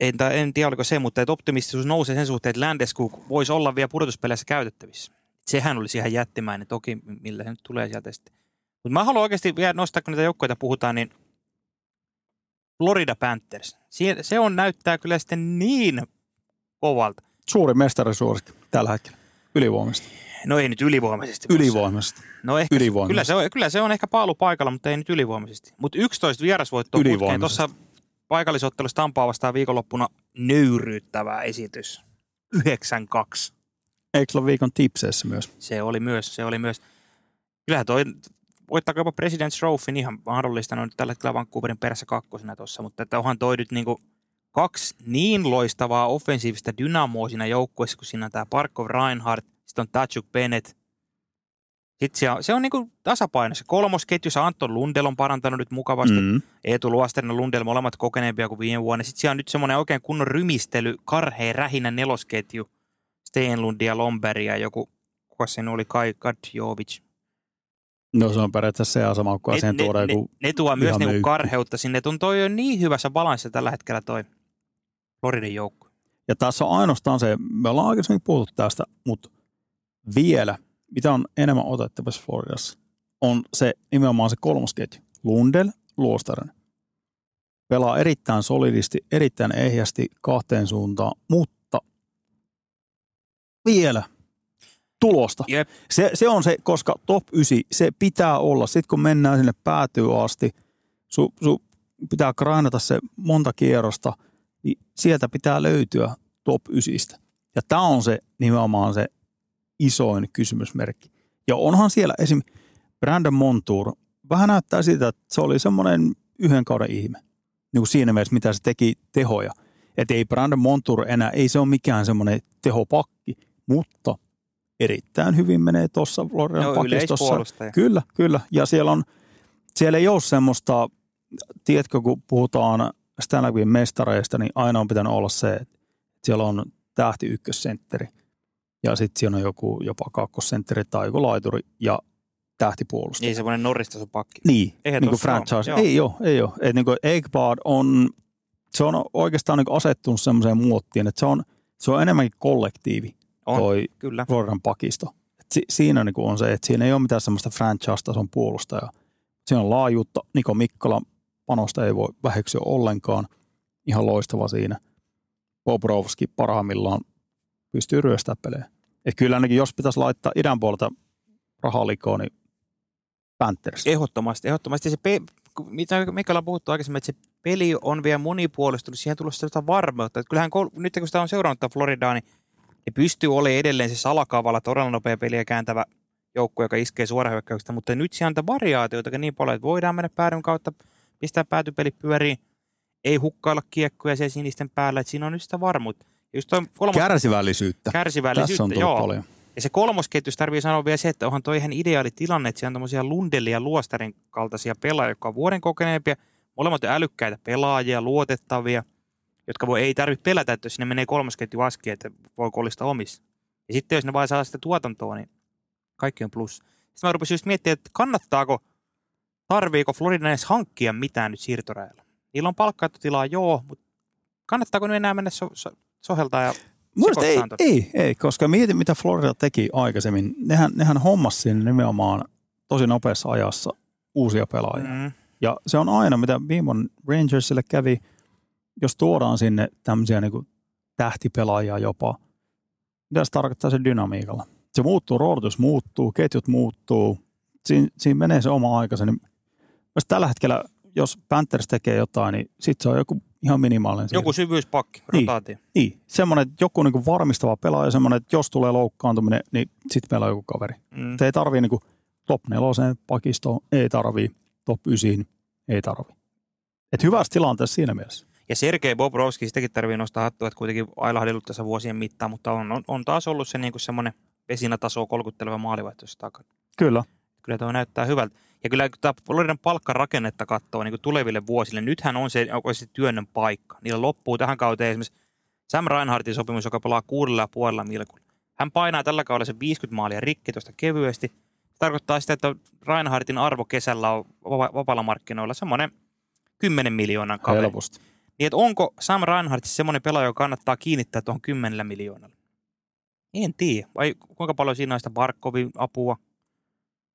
en, tai en tiedä oliko se, mutta että optimistisuus nousee sen suhteen, että Landeskog voisi olla vielä pudotuspeleissä käytettävissä. Sehän olisi ihan jättimäinen, toki millä se nyt tulee sieltä sitten. Mutta mä haluan oikeasti vielä nostaa, kun niitä joukkoita puhutaan, niin Florida Panthers. Sie- Se on näyttää kyllä sitten niin kovalta. Suuri mestarisuosikki tällä hetkellä. Ylivoimaisesti. No ei nyt ylivoimaisesti. Ylivoimaisesti. No ehkä, Ylivoimaisesti. kyllä, se on, kyllä se on ehkä paalu paikalla, mutta ei nyt ylivoimaisesti. Mutta 11 vierasvoittoa putkeen. Tuossa paikallisottelussa Tampaa vastaan viikonloppuna nöyryyttävä esitys. 9-2. Eikö se ole viikon tipseissä myös? Se oli myös, se oli myös. Kyllähän toi voittaako jopa President's Trophy ihan mahdollista, nyt tällä hetkellä Vancouverin perässä kakkosena tuossa, mutta että onhan toi nyt niinku kaksi niin loistavaa offensiivista dynamoa siinä joukkueessa, kun siinä on tämä Parkov Reinhardt, sitten on Tatjuk Bennett. Sitten se on, se on niinku tasapainossa. Kolmosketjussa Anton Lundell on parantanut nyt mukavasti. Mm. Mm. Eetu Luosterinen ja Lundell molemmat kokeneempia kuin viime vuonna. Sitten siellä on nyt semmoinen oikein kunnon rymistely, karhea, rähinä nelosketju. Steenlund ja Lomberg ja joku, kuka se nyt oli, Kai Kadjovic. No se on periaatteessa se sama, kun siihen ne, tuodaan ne, joku... ne tuo myös niinku karheutta sinne. Toi on niin hyvässä balanssissa tällä hetkellä toi Floridin joukko. Ja tässä on ainoastaan se, me ollaan aikaisemmin puhuttu tästä, mutta vielä, mitä on enemmän otettavissa Floridassa, on se nimenomaan se kolmosketju. Lundell, Luostaren. Pelaa erittäin solidisti, erittäin ehjästi kahteen suuntaan, mutta vielä tulosta. Jep. Se, se on se, koska top 9, se pitää olla. Sitten kun mennään sinne päätyy asti, su, su pitää grindata se monta kierrosta, niin sieltä pitää löytyä top 9. Ja tämä on se nimenomaan se isoin kysymysmerkki. Ja onhan siellä esim. Brandon Montour, vähän näyttää siltä, että se oli semmoinen yhden kauden ihme. Niin kuin siinä mielessä, mitä se teki tehoja. Että ei Brandon Montour enää, ei se ole mikään semmoinen tehopakki, mutta erittäin hyvin menee tuossa Floridan No pakistossa. Kyllä, kyllä. Ja siellä, on, siellä ei ole semmoista, tiedätkö, kun puhutaan Stanley mestareista, niin aina on pitänyt olla se, että siellä on tähti ykkössentteri ja sitten siellä on joku jopa kakkosentteri tai joku laituri ja tähtipuolustaja. Ei semmoinen Norristason pakki. Niin, Eihän niin kuin tossa ole, franchise. joo. Ei ole, ei ole. Et niin kuin on, se on oikeastaan niin asettunut semmoiseen muottiin, että se on, se on enemmänkin kollektiivi On, toi kyllä. Floridan pakisto. Et si, siinä niin on se, että siinä ei ole mitään semmoista franchise-tason puolustajaa. Siinä on laajuutta, Niko Mikkola panosta ei voi väheksyä ollenkaan. ihan loistava siinä. Bobrovski parhaimmillaan pystyy ryöstämään pelejä. Et kyllä ainakin jos pitäisi laittaa idän puolelta rahaa likoon, niin Panthers. Ehdottomasti, ehdottomasti. Se pe- mitä Mika on puhuttu aikaisemmin, että se peli on vielä monipuolistunut, siihen tullut sitä varmuutta. Että kyllähän kol- nyt kun sitä on seurannut Floridaa, niin ne pystyy olemaan edelleen se salakaavalla todella nopea peliä kääntävä joukko, joka iskee suorahyökkäyksistä, mutta nyt siellä on variaatioita niin paljon, että voidaan mennä päädyn kautta, pistää päätypeli pyöriin, ei hukkailla kiekkoja siellä sinisten päällä, että siinä on nyt sitä varmuutta. Just toi kolmas, Kärsivällisyyttä. kärsivällisyyttä, Tässä on tullut joo. paljon. Ja se kolmosketjus tarvii sanoa vielä se, että onhan toi ihan ideaali tilanne, että siellä on tämmöisiä Lundelin ja Luostarin kaltaisia pelaajia, jotka on vuoden kokeneempia, molemmat on älykkäitä pelaajia, luotettavia, jotka voi, ei tarvitse pelätä, että jos sinne menee kolmosketju aski, että voi kollista omissa. Ja sitten jos ne vaan saa sitä tuotantoa, niin kaikki on plus. Sitten mä rupesin just miettimään, että kannattaako, tarviiko Florida edes hankkia mitään nyt siirtoräjällä. Niillä on palkkaattotilaa, joo, mutta kannattaako nyt enää mennä so, so, soheltaa ja Mielestäni ei, sekoittaa tota? ei, ei, koska mieti mitä Florida teki aikaisemmin. Nehän, nehän hommasi sinne nimenomaan tosi nopeassa ajassa uusia pelaajia. Mm, Ja se on aina, mitä vuonna Rangersille kävi, jos tuodaan sinne tämmöisiä niin tähtipelaajia jopa. Mitä se tarkoittaa se dynamiikalla? Se muuttuu, roolitus muuttuu, ketjut muuttuu. Siin, siinä menee se oma aikansa. Niin jos tällä hetkellä, jos Panthers tekee jotain, niin sitten se on joku ihan minimaalinen. joku siirto. syvyyspakki, Niin. rotaatio. Niin, semmoinen, että joku niin varmistava pelaaja, semmoinen, että jos tulee loukkaantuminen, niin sitten meillä on joku kaveri. Mm. Te ei tarvii niin top neloseen pakistoon, ei tarvii top ysiin, ei tarvii. Et hyvässä tilanteessa siinä mielessä. Ja Sergei Bobrovski, sitäkin tarvii nostaa hattua, että kuitenkin ailahdellut tässä vuosien mittaan, mutta on, on, on taas ollut se niin kuin semmoinen vesinatasoa kolkutteleva maalivahto tuossa takana. Kyllä. Kyllä tuo näyttää hyvältä. Ja kyllä kun tämä Floridan palkkarakennetta katsoo niin kuin tuleville vuosille, nythän on se, se työnnön paikka. Niillä loppuu tähän kauteen esimerkiksi Sam Reinhardtin sopimus, joka pelaa kuudella ja puolella milkulla. Hän painaa tällä kaudella se 50 maalia rikki tuosta kevyesti. Se tarkoittaa sitä, että Reinhardtin arvo kesällä on vapa- vapaalla markkinoilla semmoinen 10 miljoonan kaveri. Helposti. Niin, että onko Sam Reinhardt semmoinen pelaaja, joka kannattaa kiinnittää tuohon 10 miljoonalla? En tiedä. Vai kuinka paljon siinä on sitä Barkovin apua?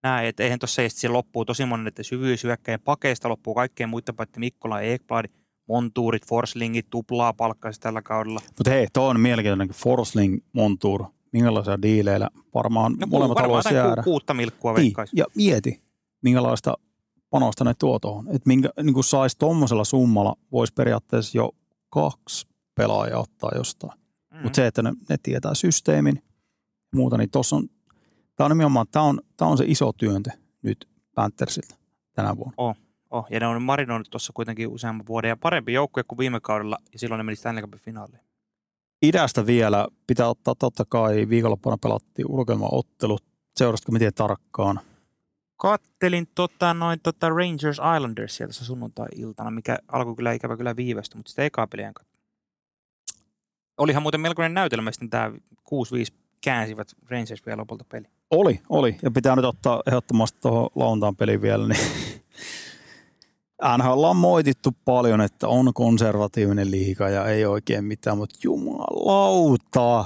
Näin, että eihän tuossa se loppuu tosi monen, että syvyysyökkäjän pakeista loppuu kaikkeen muita paitsi Mikkola ja Ekblad, Montuurit, Forslingit, tuplaa palkkaisi tällä kaudella. Mutta hei, tuo on mielenkiintoinen Forsling Montour. Minkälaisia diileillä varmaan No, molemmat varmaan haluaisi jäädä. ku, kuutta milkkua Niin, ja mieti, minkälaista panosta ne tuo tuohon. Että minkä, niin kuin saisi tuommoisella summalla, voisi periaatteessa jo kaksi pelaajaa ottaa jostain. Mm. Mutta se, että ne, ne tietää systeemin muuta, niin tuossa on, tämä on nimenomaan, tämä on, on se iso työntö nyt Panthersilta tänä vuonna. Oh, ja ne on marinoinut tuossa kuitenkin useamman vuoden ja parempi joukkue kuin viime kaudella, ja silloin ne meni Stanley Cupin finaaliin. Idästä vielä pitää ottaa totta kai, viikonloppuna pelattiin ulkoilmaottelut. Seurasitko miten tarkkaan? Kattelin tota, noin tota Rangers Islanders sieltä sunnuntai-iltana, mikä alkoi kyllä ikävä kyllä viivästy, mutta sitä ekaa peliä. Olihan muuten melkoinen näytelmä sitten tämä 6-5 käänsivät Rangers vielä lopulta peli. Oli, oli. Ja pitää nyt ottaa ehdottomasti tuohon lauantaan peliin vielä. Niin NHL on moitittu paljon, että on konservatiivinen liiga ja ei oikein mitään, mutta jumalauta.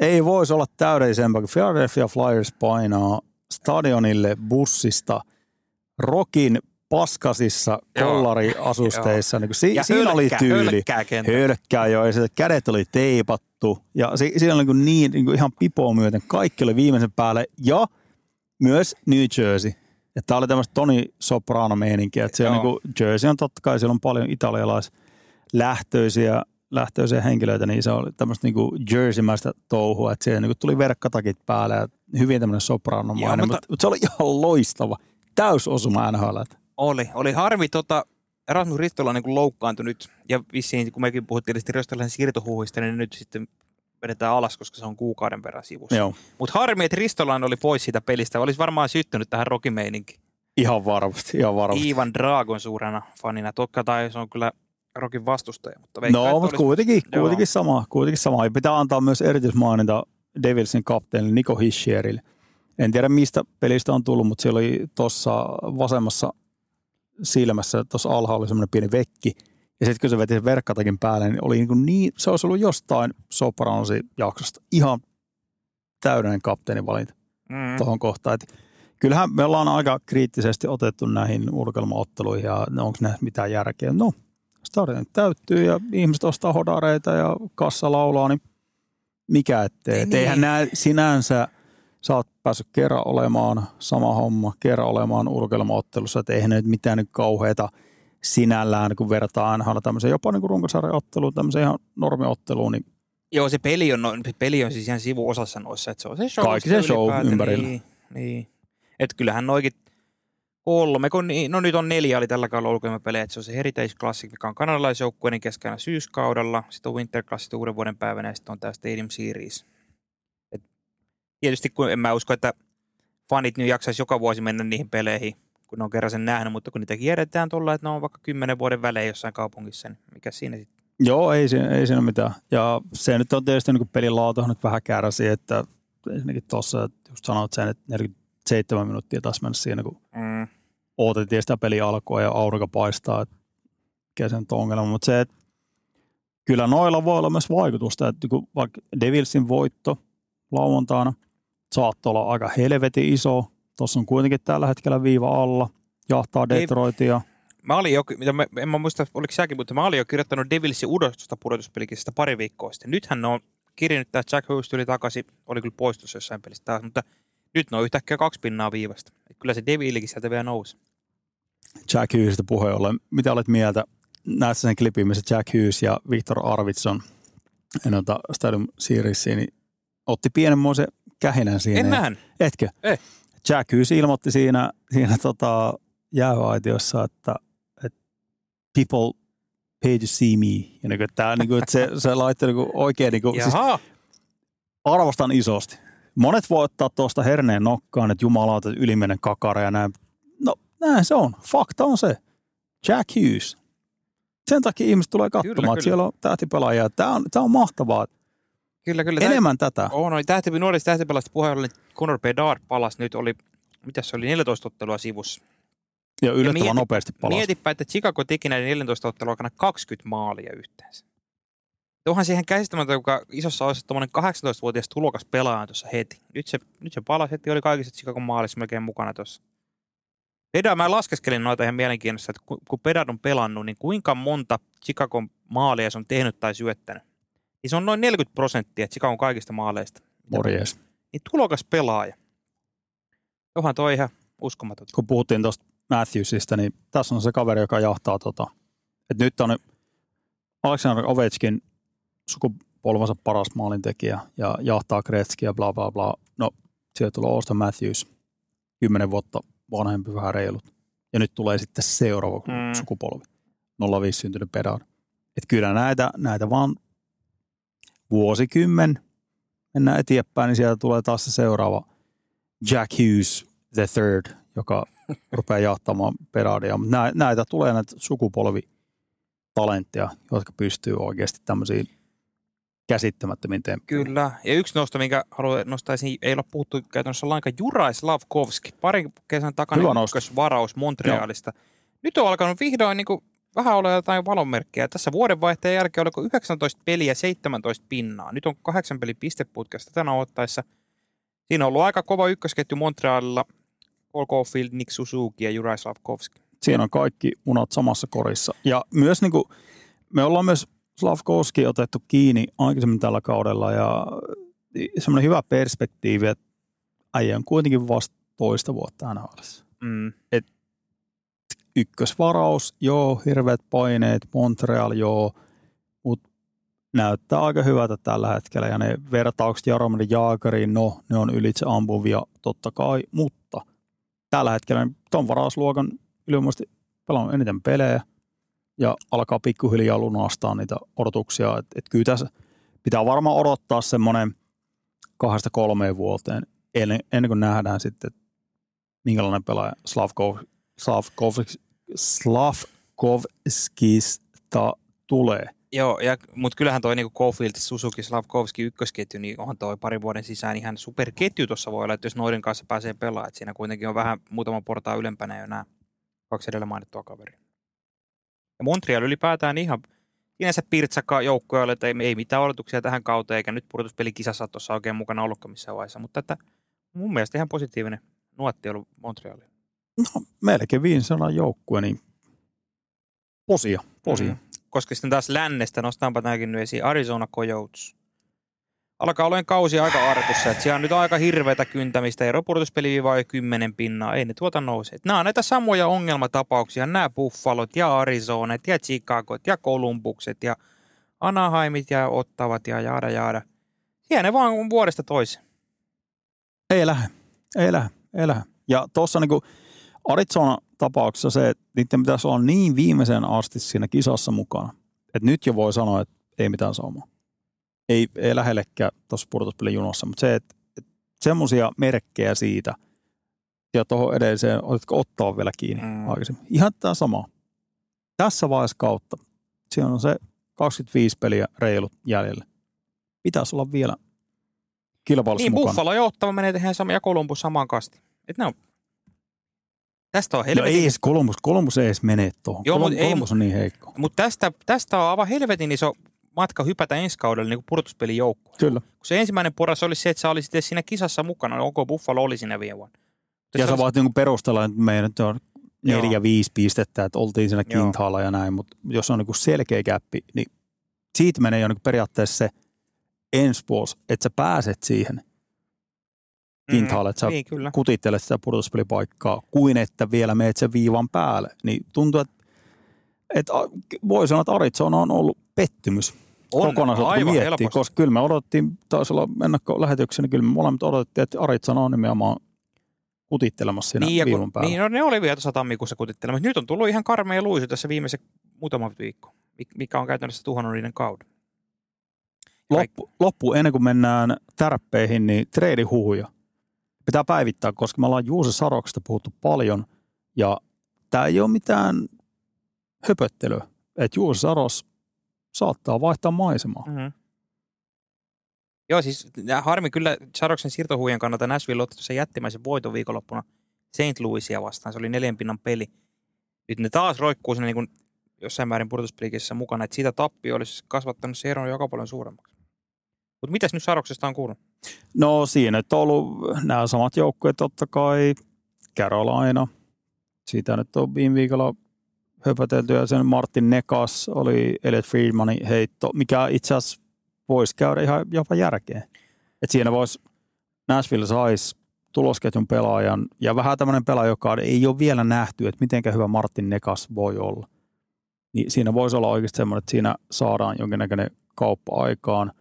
Ei voisi olla täydellisempää, kun Philadelphia Flyers painaa stadionille bussista Rokin paskasissa kollariasusteissa. Niin si- Ja siinä oli tyyli. hölkkää jo, ja kädet oli teipattu. Ja si- siinä oli niin, niin, niin kuin ihan pipoa myöten. Kaikki oli viimeisen päälle. Ja myös New Jersey. Ja tämä oli tämmöistä Toni Soprano-meininkiä. Että siellä niin Jersey on totta kai, siellä on paljon italialaislähtöisiä lähtöisiä henkilöitä, niin se oli tämmöistä niin jerseymäistä touhua, että siellä niin tuli verkkatakit päälle ja hyvin tämmöinen sopranomainen, Joo, mutta, mutta- mutta, se oli ihan loistava. Täysosuma NHL. Oli, oli harmi tota, Rasmus Ristola on niin loukkaantui nyt, ja vissiin kun mekin puhuttiin Ristolaisen siirtohuhuista, niin nyt sitten vedetään alas, koska se on kuukauden verran sivussa. Mutta harmi, että Ristolainen oli pois siitä pelistä. Olisi varmaan syttynyt tähän rokimeininkiin. ihan varmasti, ihan varmasti. Ivan Dragon suurena fanina. Totta tai se on kyllä Rokin vastustaja. Mutta veikkaan, No, mutta olisi- kuitenkin, kuitenkin, sama, kuitenkin sama. Ja pitää antaa myös erityismaininta Devilsin kapteenille Niko Hishierille. En tiedä mistä pelistä on tullut, mutta siellä oli tuossa vasemmassa silmässä, tuossa alhaalla oli semmoinen pieni vekki. Ja sitten kun se veti sen verkkatakin päälle, niin, oli niin, kuin niin se olisi ollut jostain Sopranosi jaksosta. Ihan täydellinen kapteenivalinta Mm. tuohon kohtaan. Et kyllähän me ollaan aika kriittisesti otettu näihin ulkoilmaotteluihin ja onko ne mitään järkeä. No, stadionit täyttyy ja ihmiset ostaa hodareita ja kassa laulaa, niin mikä ettei. Ei Niin. Eihän nämä sinänsä, sä oot päässyt kerran olemaan sama homma, kerran olemaan urkelmaottelussa, että eihän nyt mitään nyt kauheita sinällään, kun vertaa NHL tämmöiseen jopa niin runkosarjan otteluun, tämmöiseen ihan normiotteluun, niin Joo, se peli on, no, se peli on siis ihan sivuosassa noissa, että se on se show. Kaikki se show ympärillä. Niin, niin. Että kyllähän noikin kolme, kun niin, no nyt on neljä oli tällä kaudella ulkoilmapelejä, että se on se Heritage Classic, mikä on kanadalaisjoukkueiden keskellä syyskaudella, sitten on Winter Classic uuden vuoden päivänä ja sitten on tämä Stadium Series. Et tietysti kun en mä usko, että fanit nyt jaksaisi joka vuosi mennä niihin peleihin, kun ne on kerran sen nähnyt, mutta kun niitä kierretään tuolla, että ne on vaikka kymmenen vuoden välein jossain kaupungissa, niin mikä siinä sitten? Joo, ei, siinä- ei siinä mitään. Ja se nyt on tietysti niin pelin laatu nyt vähän kärsi, että ensinnäkin tuossa, just sanoit sen, että 47 minuuttia taas mennä siinä, kun Mm. odotettiin sitä peli alkua ja aurinko paistaa, että mikä se nyt on ongelma. Mutta se, että kyllä noilla voi olla myös vaikutusta, että kun vaikka Devilsin voitto lauantaina saattoi olla aika helvetin iso. Tuossa on kuitenkin tällä hetkellä viiva alla, jahtaa Ei- Detroitia. Mä olin jo, mitä mä, en mä muista, oliko säkin, mutta mä olin jo kirjoittanut Devilsin uudesta pudotuspelikistä pari viikkoa sitten. Nythän ne on kirjannut, että Jack Hughes tuli takaisin, oli kyllä poistossa jossain pelissä taas, mutta nyt ne on yhtäkkiä kaksi pinnaa viivasta. Et kyllä se Devilikin sieltä vielä nousi. Jack Hughesista puheen ollen. Mitä olet mieltä? Näet sen klipin, missä Jack Hughes ja Victor Arvidsson ennalta Stadium Seriesiin, niin otti pienenmoisen kähinän siinä. En nähnyt. Etkö? Ei. Jack Hughes ilmoitti siinä, siinä tota jääaitiossa, että, että people pay to see me. Ja niin kuin, tää, niin kuin, että se, se laittoi niin oikein, niin kuin, siis arvostan isosti. Monet voi ottaa tuosta herneen nokkaan, että jumalauta ylimenen kakara ja näin. No näin se on. Fakta on se. Jack Hughes. Sen takia ihmiset tulee katsomaan, Kyllä, että kyllä. siellä on tähtipelaajia. Tämä on, tämä on mahtavaa. kyllä, kyllä. Enemmän tätä. On, oli tähti, nuorista tähtipelasta puheella, niin Conor Bedard palasi nyt, oli, mitä se oli, 14 ottelua sivussa. Ja yllättävän mieti- nopeasti palasi. Mietipä, että Chicago teki näiden 14 ottelun aikana 20 maalia yhteensä. Onhan siihen käsittämätöntä, joka isossa osassa tuommoinen 18-vuotias tulokas pelaaja tuossa heti. Nyt se, nyt se palasi heti, oli kaikissa Chicagon maalissa melkein mukana tuossa. Pedard, mä laskeskelin noita ihan mielenkiinnossa, että ku- kun Pedard on pelannut, niin kuinka monta Chicagon maalia se on tehnyt tai syöttänyt. Niin se on noin 40 prosenttia Chicagon kaikista maaleista. Morjes. Niin tulokas pelaaja. Onhan toi ihan uskomaton. kun puhuttiin tuosta Matthewsista, niin tässä on se kaveri, joka jahtaa tota. Et nyt on Alexander Ovechkin sukupolvansa paras maalintekijä ja jahtaa ja bla bla bla. No, sieltä tulee Auston Matthews, kymmenen vuotta vanhempi vähän reilut. Ja nyt tulee sitten seuraava Mm. sukupolvi, 05 syntynyt Bedard. Et kyllä näitä, näitä vaan vuosikymmen mennään eteenpäin, niin sieltä tulee taas se seuraava Jack Hughes the third, joka rupeaa jahtamaan Bedardia. Mutta nä, näitä tulee näitä sukupolvitalentteja, jotka pystyy oikeasti tämmöisiin käsittämättömiin temppeihin. Kyllä. Ja yksi nosto, minkä haluan nostaa esiin, ei ole puhuttu käytännössä lainkaan, Juraj Slavkovski. Pari kesän takana ykkösvaraus Montrealista. Nyt on alkanut vihdoin niin kuin, vähän olla jotain valonmerkkejä. Tässä vuodenvaihteen jälkeen oliko 19 peliä 17 pinnaa. Nyt on kahdeksan peli pisteputkesta tänä ottaessa. Siinä on ollut aika kova ykkösketju Montrealilla. Cole Caulfield, Nick Suzuki ja Juraj Slavkovski. Siinä on kaikki munat samassa korissa. Ja myös niin kuin, me ollaan myös Slavkovski otettu kiinni aikaisemmin tällä kaudella ja semmoinen hyvä perspektiivi, että äijä on kuitenkin vasta toista vuotta NHL. Mm. ykkösvaraus, joo, hirveät paineet, Montreal, joo, mutta näyttää aika hyvältä tällä hetkellä. Ja ne vertaukset Jaromir Jaageriin, no, ne on ylitse ampuvia totta kai, mutta tällä hetkellä ton varausluokan ylivoimaisesti pelannut eniten pelejä ja alkaa pikkuhiljaa lunastaa niitä odotuksia. Et, et kyllä tässä pitää varmaan odottaa semmoinen kahdesta kolmeen vuoteen ennen, ennen kuin nähdään sitten, että minkälainen pelaaja Slavkov, Slavkov, Slavkovskista tulee. Joo, ja, mutta kyllähän toi niinku Caulfield, Suzuki, Slavkovski ykkösketju, niin onhan toi parin vuoden sisään ihan superketju tuossa voi olla, että jos noiden kanssa pääsee pelaamaan. että Siinä kuitenkin on vähän muutama portaa ylempänä jo nämä kaksi edellä mainittua kaveria. Ja Montreal ylipäätään ihan sinänsä pirtsakka joukkoja, että ei, ei mitään odotuksia tähän kauteen, eikä nyt pudotuspelikisassa tuossa oikein mukana ollutkaan missään vaiheessa. Mutta että mun mielestä ihan positiivinen nuotti ollut Montrealilla. No, melkein 500 joukkue, niin posia, posia. Mm. Mm. koska sitten taas lännestä nostaanpa tämäkin nyt esiin Arizona Coyotes. Alkaa olla kausi aika arkussa, että siellä on nyt aika hirveätä kyntämistä, eropudotuspeli vai kymmenen pinnaa, ei ne tuota nouse. Nämä on näitä samoja ongelmatapauksia, nämä Buffalot ja Arizonat ja Chicagot ja Columbukset ja Anaheimit ja Ottavat ja jaada jaada. Siellä ne vaan vuodesta toiseen. Ei lähde, ei lähde, ei lähde. Ja tuossa niin Arizona-tapauksessa se, että niiden pitäisi olla niin viimeisen asti siinä kisassa mukana, että nyt jo voi sanoa, että ei mitään saumaa. Ei, ei lähellekään tuossa pudotuspelin junossa, mutta se, että, että semmoisia merkkejä siitä, ja tuohon edelliseen, oletko ottaa vielä kiinni mm. aikaisemmin. Ihan tämä sama. Tässä vaiheessa kautta, siinä on se 25 peliä reilut jäljellä. Pitäisi olla vielä kilpailussa Niin, mukana. Buffalo ja Ottava menee tehdä sama, ja Columbus samaan kasti. Et ne on, tästä on No helvetin, ei edes Columbus, Columbus ei edes mene tuohon. Joo, mut ei- Columbus on niin heikko. mutta tästä, tästä on aivan helvetin iso matka hypätä ensi kaudella niin pudotuspelin joukkoon. Kyllä. Kun se ensimmäinen poras olisi se, että sä olisit edes siinä kisassa mukana, niin onko Buffalo oli siinä viime vuonna. Ja sä voit niinku perustella, että meidän nyt on Joo. neljä, viisi pistettä, että oltiin siinä kintaalla ja näin, mutta jos on niinku selkeä käppi, niin siitä menee jo niinku periaatteessa se ensi vuosi, että sä pääset siihen kintaalle, että sä Niin, kyllä. kutittelet sitä pudotuspelipaikkaa, kuin että vielä meet sen viivan päälle. Niin tuntuu, että, että voi sanoa, että Arizona on ollut pettymys On, kokonaisuutta, miettii, helposti. koska kyllä me odottiin, taisi olla ennakkolähetyksenä, niin kyllä me molemmat odotettiin, että Arizona on nimenomaan kutittelemassa siinä Niin, kun, päällä. niin no, ne oli vielä tuossa tammikuussa kutittelemassa. Nyt on tullut ihan karmea luisu tässä viimeisen muutama viikko, mik- mikä on käytännössä tuhannut niiden kauden. loppu, loppu, ennen kuin mennään tärppeihin, niin treidihuhuja pitää päivittää, koska me ollaan Juuse Saroksesta puhuttu paljon ja tämä ei ole mitään höpöttelyä, että Juuse Saros saattaa vaihtaa maisemaa. Mm-hmm. Joo, siis harmi kyllä Saroksen siirtohuijan kannalta Nashville otti tuossa jättimäisen voiton viikonloppuna St. Louisia vastaan. Se oli neljän pinnan peli. Nyt ne taas roikkuu siinä niin kuin jossain määrin pudotuspelikissä mukana, että siitä tappi olisi kasvattanut se eron joka paljon suuremmaksi. Mutta mitäs nyt Saroksesta on kuullut? No siinä nyt on ollut nämä samat joukkueet totta kai, Carolina, siitä nyt on viime viikolla höpötelty ja sen Martin Nekas oli Elliot Friedmanin heitto, mikä itse asiassa voisi käydä ihan jopa järkeen. Et siinä voisi, Nashville saisi tulosketjun pelaajan ja vähän tämmöinen pelaaja, joka ei ole vielä nähty, että miten hyvä Martin Nekas voi olla. Niin siinä voisi olla oikeasti semmoinen, että siinä saadaan jonkinnäköinen kauppa aikaan.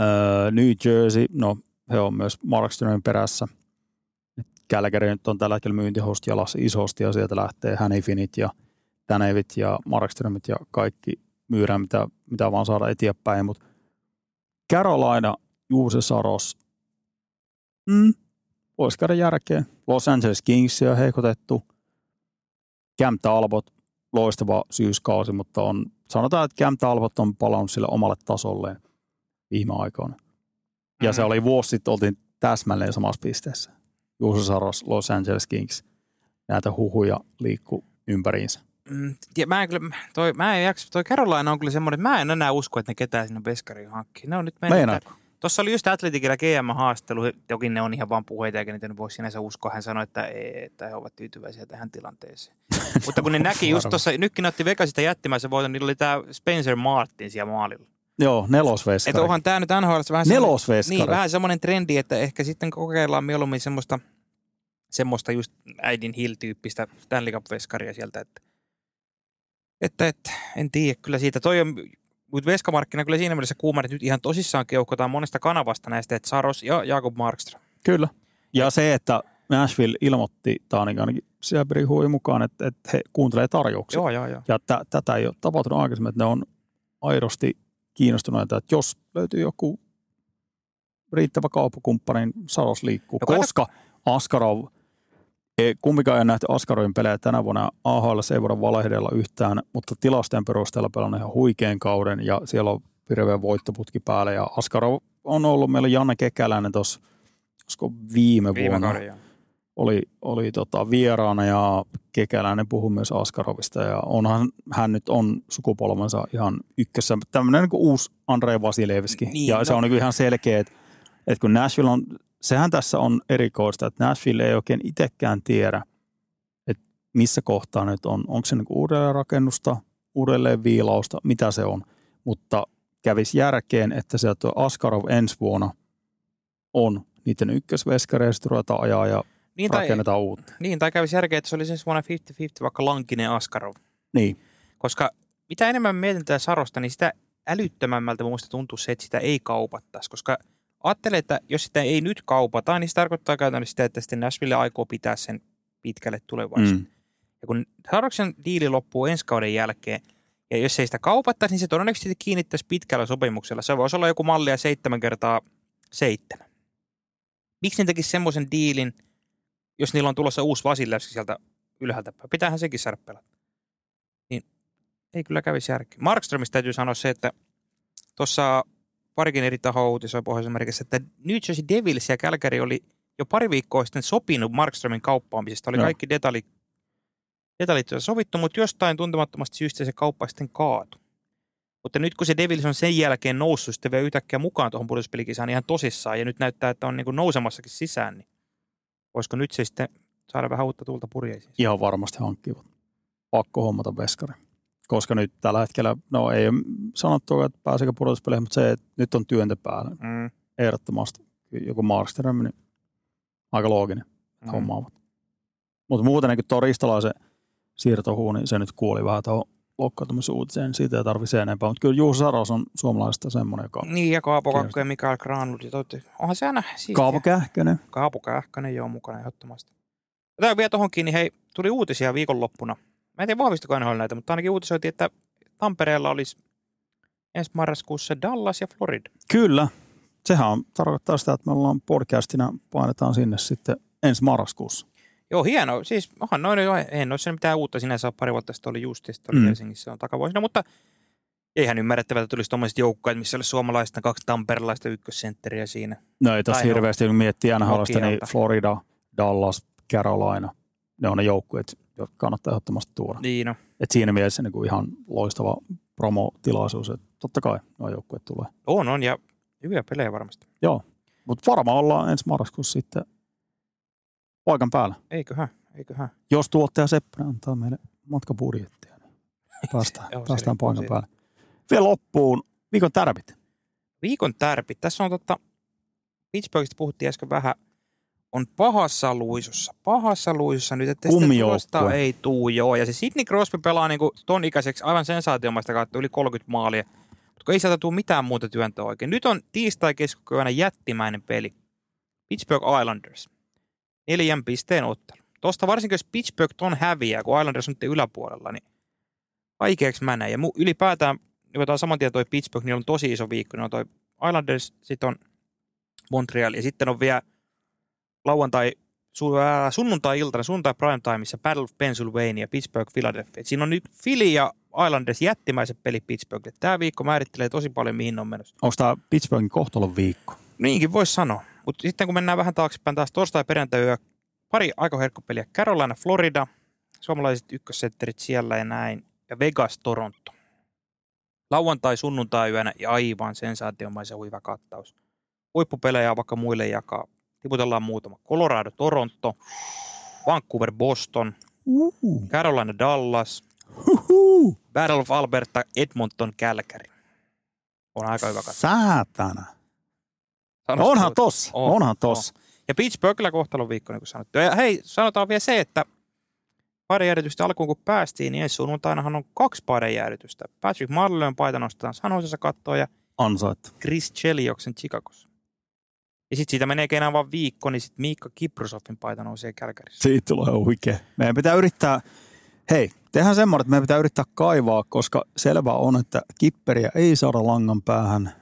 Öö, New Jersey, no he on myös Markströmin perässä. Kälkäri nyt on tällä hetkellä myyntihost jalassa isosti ja sieltä lähtee Hänifinit ja Tänevit ja Markströmit ja kaikki myydään, mitä, mitä vaan saada eteenpäin. Mutta Carolina, Juuse Saros, mm, voisi käydä järkeen. Los Angeles Kingsia heikotettu. Cam Talbot, loistava syyskausi, mutta on, sanotaan, että Cam Talbot on palannut sille omalle tasolleen viime aikoina. Ja se Mm. oli vuosi sitten, oltiin täsmälleen samassa pisteessä. Juuso Saros, Los Angeles Kings. Näitä huhuja liikkuu ympäriinsä. Mm, ja mä en kyllä, toi, mä en jaksa, toi Carolina on kyllä semmoinen, että mä en enää usko, että ne ketään sinne veskariin hankkii. Ne on nyt mennyt. Tuossa oli just Atleticillä GM-haastelu, toki ne on ihan vaan puheita, eikä niitä nyt voi sinänsä uskoa. Hän sanoi, että, ei, että he ovat tyytyväisiä tähän tilanteeseen. Mutta kun ne näki just tuossa, nytkin otti Vegasista jättimäisen voiton, niillä oli tämä Spencer Martin siellä maalilla. Joo, Että nelosveskari. onhan tämä nyt NHL vähän semmoinen, Nelosveskari. niin, vähän semmoinen trendi, että ehkä sitten kokeillaan mieluummin semmoista, semmoista just äidin Hill-tyyppistä Stanley Cup-veskaria sieltä, että, että, että en tiedä, kyllä siitä toi on, mutta veskamarkkina kyllä siinä mielessä kuuma, että nyt ihan tosissaan keuhkotaan monesta kanavasta näistä, että Saros ja Jakob Markström. Kyllä. Ja se, että Nashville ilmoitti, tämä on ainakin Siaberin huui mukaan, että, että he kuuntelee tarjouksia. Joo, joo, joo. Ja tä, tätä ei ole tapahtunut aikaisemmin, että ne on aidosti kiinnostuneita, että jos löytyy joku riittävä kauppakumppani, niin Saros liikkuu. Koska Askarov, ei, kumpikaan ei ole nähty Askarovin pelejä tänä vuonna. AHL ei voida valehdella yhtään, mutta tilastojen perusteella pelannut ihan huikean kauden ja siellä on hirveä voittoputki päällä. Ja Askarov on ollut meillä Janne Kekäläinen tuossa, viime, Viime vuonna joo. oli, oli tota vieraana ja Kekäläinen puhui myös Askarovista ja onhan hän nyt on sukupolvensa ihan ykkössä. Tämmöinen niin uusi Andrei Vasilevski Niin, ja se no. on niin ihan selkeä, että, että kun Nashville on, sehän tässä on erikoista, että Nashville ei oikein itsekään tiedä, että missä kohtaa nyt on. Onko se niin uudelleenrakennusta, uudelleen viilausta, mitä se on. Mutta kävisi järkeen, että sieltä tuo Askarov ensi vuonna on niiden ykkösveskareja, sitten ruvetaan ajaa ja Niin tai, rakennetaan uutta. niin, tai kävisi järkeä, että se oli siis vuonna 50-50 vaikka Lankinen Askarov. Niin, Koska mitä enemmän mietin tätä Sarosta, niin sitä älyttömämmältä mun mielestä tuntuu se, että sitä ei kaupattaisi. Koska ajattelen, että jos sitä ei nyt kaupata, niin se tarkoittaa käytännössä sitä, että sitten Nashville aikoo pitää sen pitkälle tulevaisuuteen. mm. Ja kun Saroksen diili loppuu ensi kauden jälkeen, ja jos ei sitä kaupattaisi, niin se todennäköisesti kiinnittäisi pitkällä sopimuksella. Se voisi olla joku mallia seitsemän kertaa seitsemän. Miksi ne tekisi semmoisen diilin, jos niillä on tulossa uusi Vasilevski sieltä ylhäältä päin? Pitäähän sekin saada pelata. Niin ei kyllä kävisi järkeä. Markströmistä täytyy sanoa se, että tuossa parikin eri tahoa uutisoi Pohjois-Amerikassa, että New Jersey Devils ja Calgary oli jo pari viikkoa sitten sopinut Markströmin kauppaamisesta. Oli Joo. kaikki detallit jo sovittu, mutta jostain tuntemattomasta syystä se kauppa sitten kaatu. Mutta nyt kun se Devils on sen jälkeen noussut sitten vielä yhtäkkiä mukaan tuohon pudotuspelikisaan ihan tosissaan ja nyt näyttää, että on niin nousemassakin sisään, niin voisiko nyt se sitten saada vähän uutta tuulta purjeisiin? ihan varmasti hankkivat. Pakko hommata veskari. Koska nyt tällä hetkellä, no ei ole sanottu, että pääseekö pudotuspeleihin, mutta se, että nyt on työntö päällä. Mm, Ehdottomasti joku Markström, niin aika looginen mm. hommaavat. Mutta muuten niin tuo Ristalaisen siirtohuu, niin se nyt kuoli vähän tuohon loukkaantumisuutiseen, siitä ei tarvitse enempää. Mutta kyllä Juuso Saros on suomalaisesta semmoinen, joka Niin, ja Kaapo. Kakko ja Mikael Granlund. ja totti- Onhan se aina siistiä. Kaavo Kähkönen. Kaapo Kähkönen jo on mukana ehdottomasti. Tämä vielä tuohonkin, niin hei, tuli uutisia viikonloppuna. Mä en tiedä vahvistuko NHL näitä, mutta ainakin uutisoitiin, että Tampereella olisi ensi marraskuussa Dallas ja Florida. Kyllä, sehän on, tarkoittaa sitä, että me ollaan podcastina, painetaan sinne sitten ensi marraskuussa. Joo, hieno. Siis onhan noin, en ole sen mitään uutta sinänsä ole pari vuotta sitten oli justista, oli Mm. Helsingissä on takavuosina, mutta eihän ymmärrettävältä tulisi tuommoiset joukkueet, missä olisi suomalaista kaksi tamperelaista ykkössentteriä siinä. No ei tässä no, hirveästi, kun miettii NHLista, niin. Florida, Dallas, Carolina, ne on ne joukkueet, jotka kannattaa ehdottomasti tuoda. Niin no. Et siinä mielessä niin kuin ihan loistava promotilaisuus, että totta kai nuo joukkueet tulee. On, on ja hyviä pelejä varmasti. Mutta varmaan ollaan ensi marraskuussa sitten paikan päällä. Eiköhän, eiköhän. Jos tuottaja Seppänen antaa meille matkabudjettia, niin päästään, Joo, päästään paikan siitä. päälle. Vielä loppuun viikon tärpit. Viikon tärpit. Tässä on totta, Pittsburghista puhuttiin äsken vähän, on pahassa luisussa. Pahassa luisussa nyt, että sitä ei tuu joo. Ja se Sidney Crosby pelaa niinku ton ikäiseksi aivan sensaatiomaista kautta yli 30 maalia. Mutta kun ei sieltä tule mitään muuta työntöä oikein. Nyt on tiistai keskipäivänä jättimäinen peli. Pittsburgh Islanders. Neljän pisteen ottelu. Tuosta varsinkin jos Pittsburgh ton häviää, kun Islanders on nyt yläpuolella, niin vaikeaksi mä näen. Ja mu- ylipäätään, niin otetaan saman tien toi Pittsburgh, niin on tosi iso viikko. Niin on toi Islanders, sitten on Montreal ja sitten on vielä lauantai, ää, sunnuntai-iltana, sunnuntai primetimeissa Battle of Pennsylvania, Pittsburgh, Philadelphia. Et siinä on nyt Philly ja Islanders jättimäiset peli Pittsburghille. Tämä viikko määrittelee tosi paljon, mihin on menossa. Onko tämä Pittsburghin kohtalon viikko? Niinkin voisi sanoa. Mutta sitten kun mennään vähän taaksepäin taas torstai perjantai yö, pari aika herkkopeliä. Carolina, Florida, suomalaiset ykkössentterit siellä ja näin. Ja Vegas, Toronto. Lauantai, sunnuntai yönä ja aivan sensaatiomaisen hyvä kattaus. Huippupelejä vaikka muille jakaa. Tiputellaan muutama. Colorado, Toronto, Vancouver, Boston, Uhu. Carolina, Dallas, Uhu. Battle of Alberta, Edmonton, Calgary. On aika hyvä kattaus. Säätänä. Sano Onhan tossa, On, onhan tossa. Ja Pittsburghilla kohtalon viikko, niin kuin sanottu. Ja hei, sanotaan vielä se, että paidejäädytystä alkuun kun päästiin, niin ensi sunnuntainahan on kaksi paidejäädytystä. Patrick Marleyn paita nostetaan San Josessa kattoon ja Ansaittu. Chris Chelioksen Chicagossa. Ja sitten siitä menee enää vain viikko, niin sitten Miikka Kiprosovin paita nousee Kälkärissä. Siitä tulee huikea. Meidän pitää yrittää, hei, tehdään semmoinen, että meidän pitää yrittää kaivaa, koska selvä on, että kipperiä ei saada langan päähän.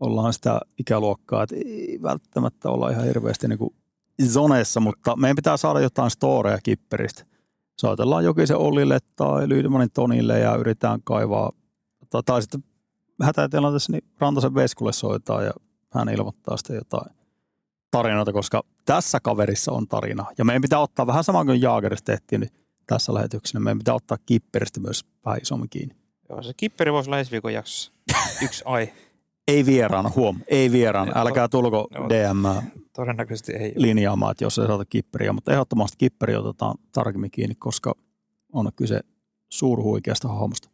Ollaan sitä ikäluokkaa, että ei välttämättä olla ihan hirveästi niin kuin zoneessa, mutta meidän pitää saada jotain storeja kipperistä. Soitellaan Jokisen Ollille tai Lyydimanin Tonille ja yritetään kaivaa, tai, tai sitten hätätilanteessa niin Rantasen Veskulle soittaa ja hän ilmoittaa sitten jotain tarinoita, koska tässä kaverissa on tarina. Ja meidän pitää ottaa vähän sama kuin Jaagerista tehtiin nyt tässä lähetyksessä, niin meidän pitää ottaa kipperistä myös vähän isommin kiinni. Joo, se kipperi voisi olla ensi viikon jaksossa. Yksi ai. Ei vieraana, huom, ei vieraana. Joo, Älkää tulko. DM Todennäköisesti ei linjaamaan, että jos ei saata kipperiä, mutta ehdottomasti kipperi otetaan tarkemmin kiinni, koska on kyse suurhuikeasta hahmosta.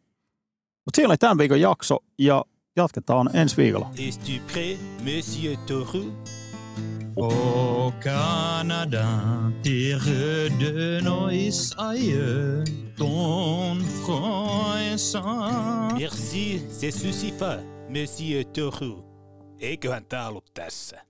Mutta siinä oli tämän viikon jakso ja jatketaan ensi viikolla. Es-tu prêt, monsieur Toru? Au Canada, terre de nos aïeux, ton croissant. Merci, c'est suffisant, monsieur Toru. Eiköhän tää ollut tässä.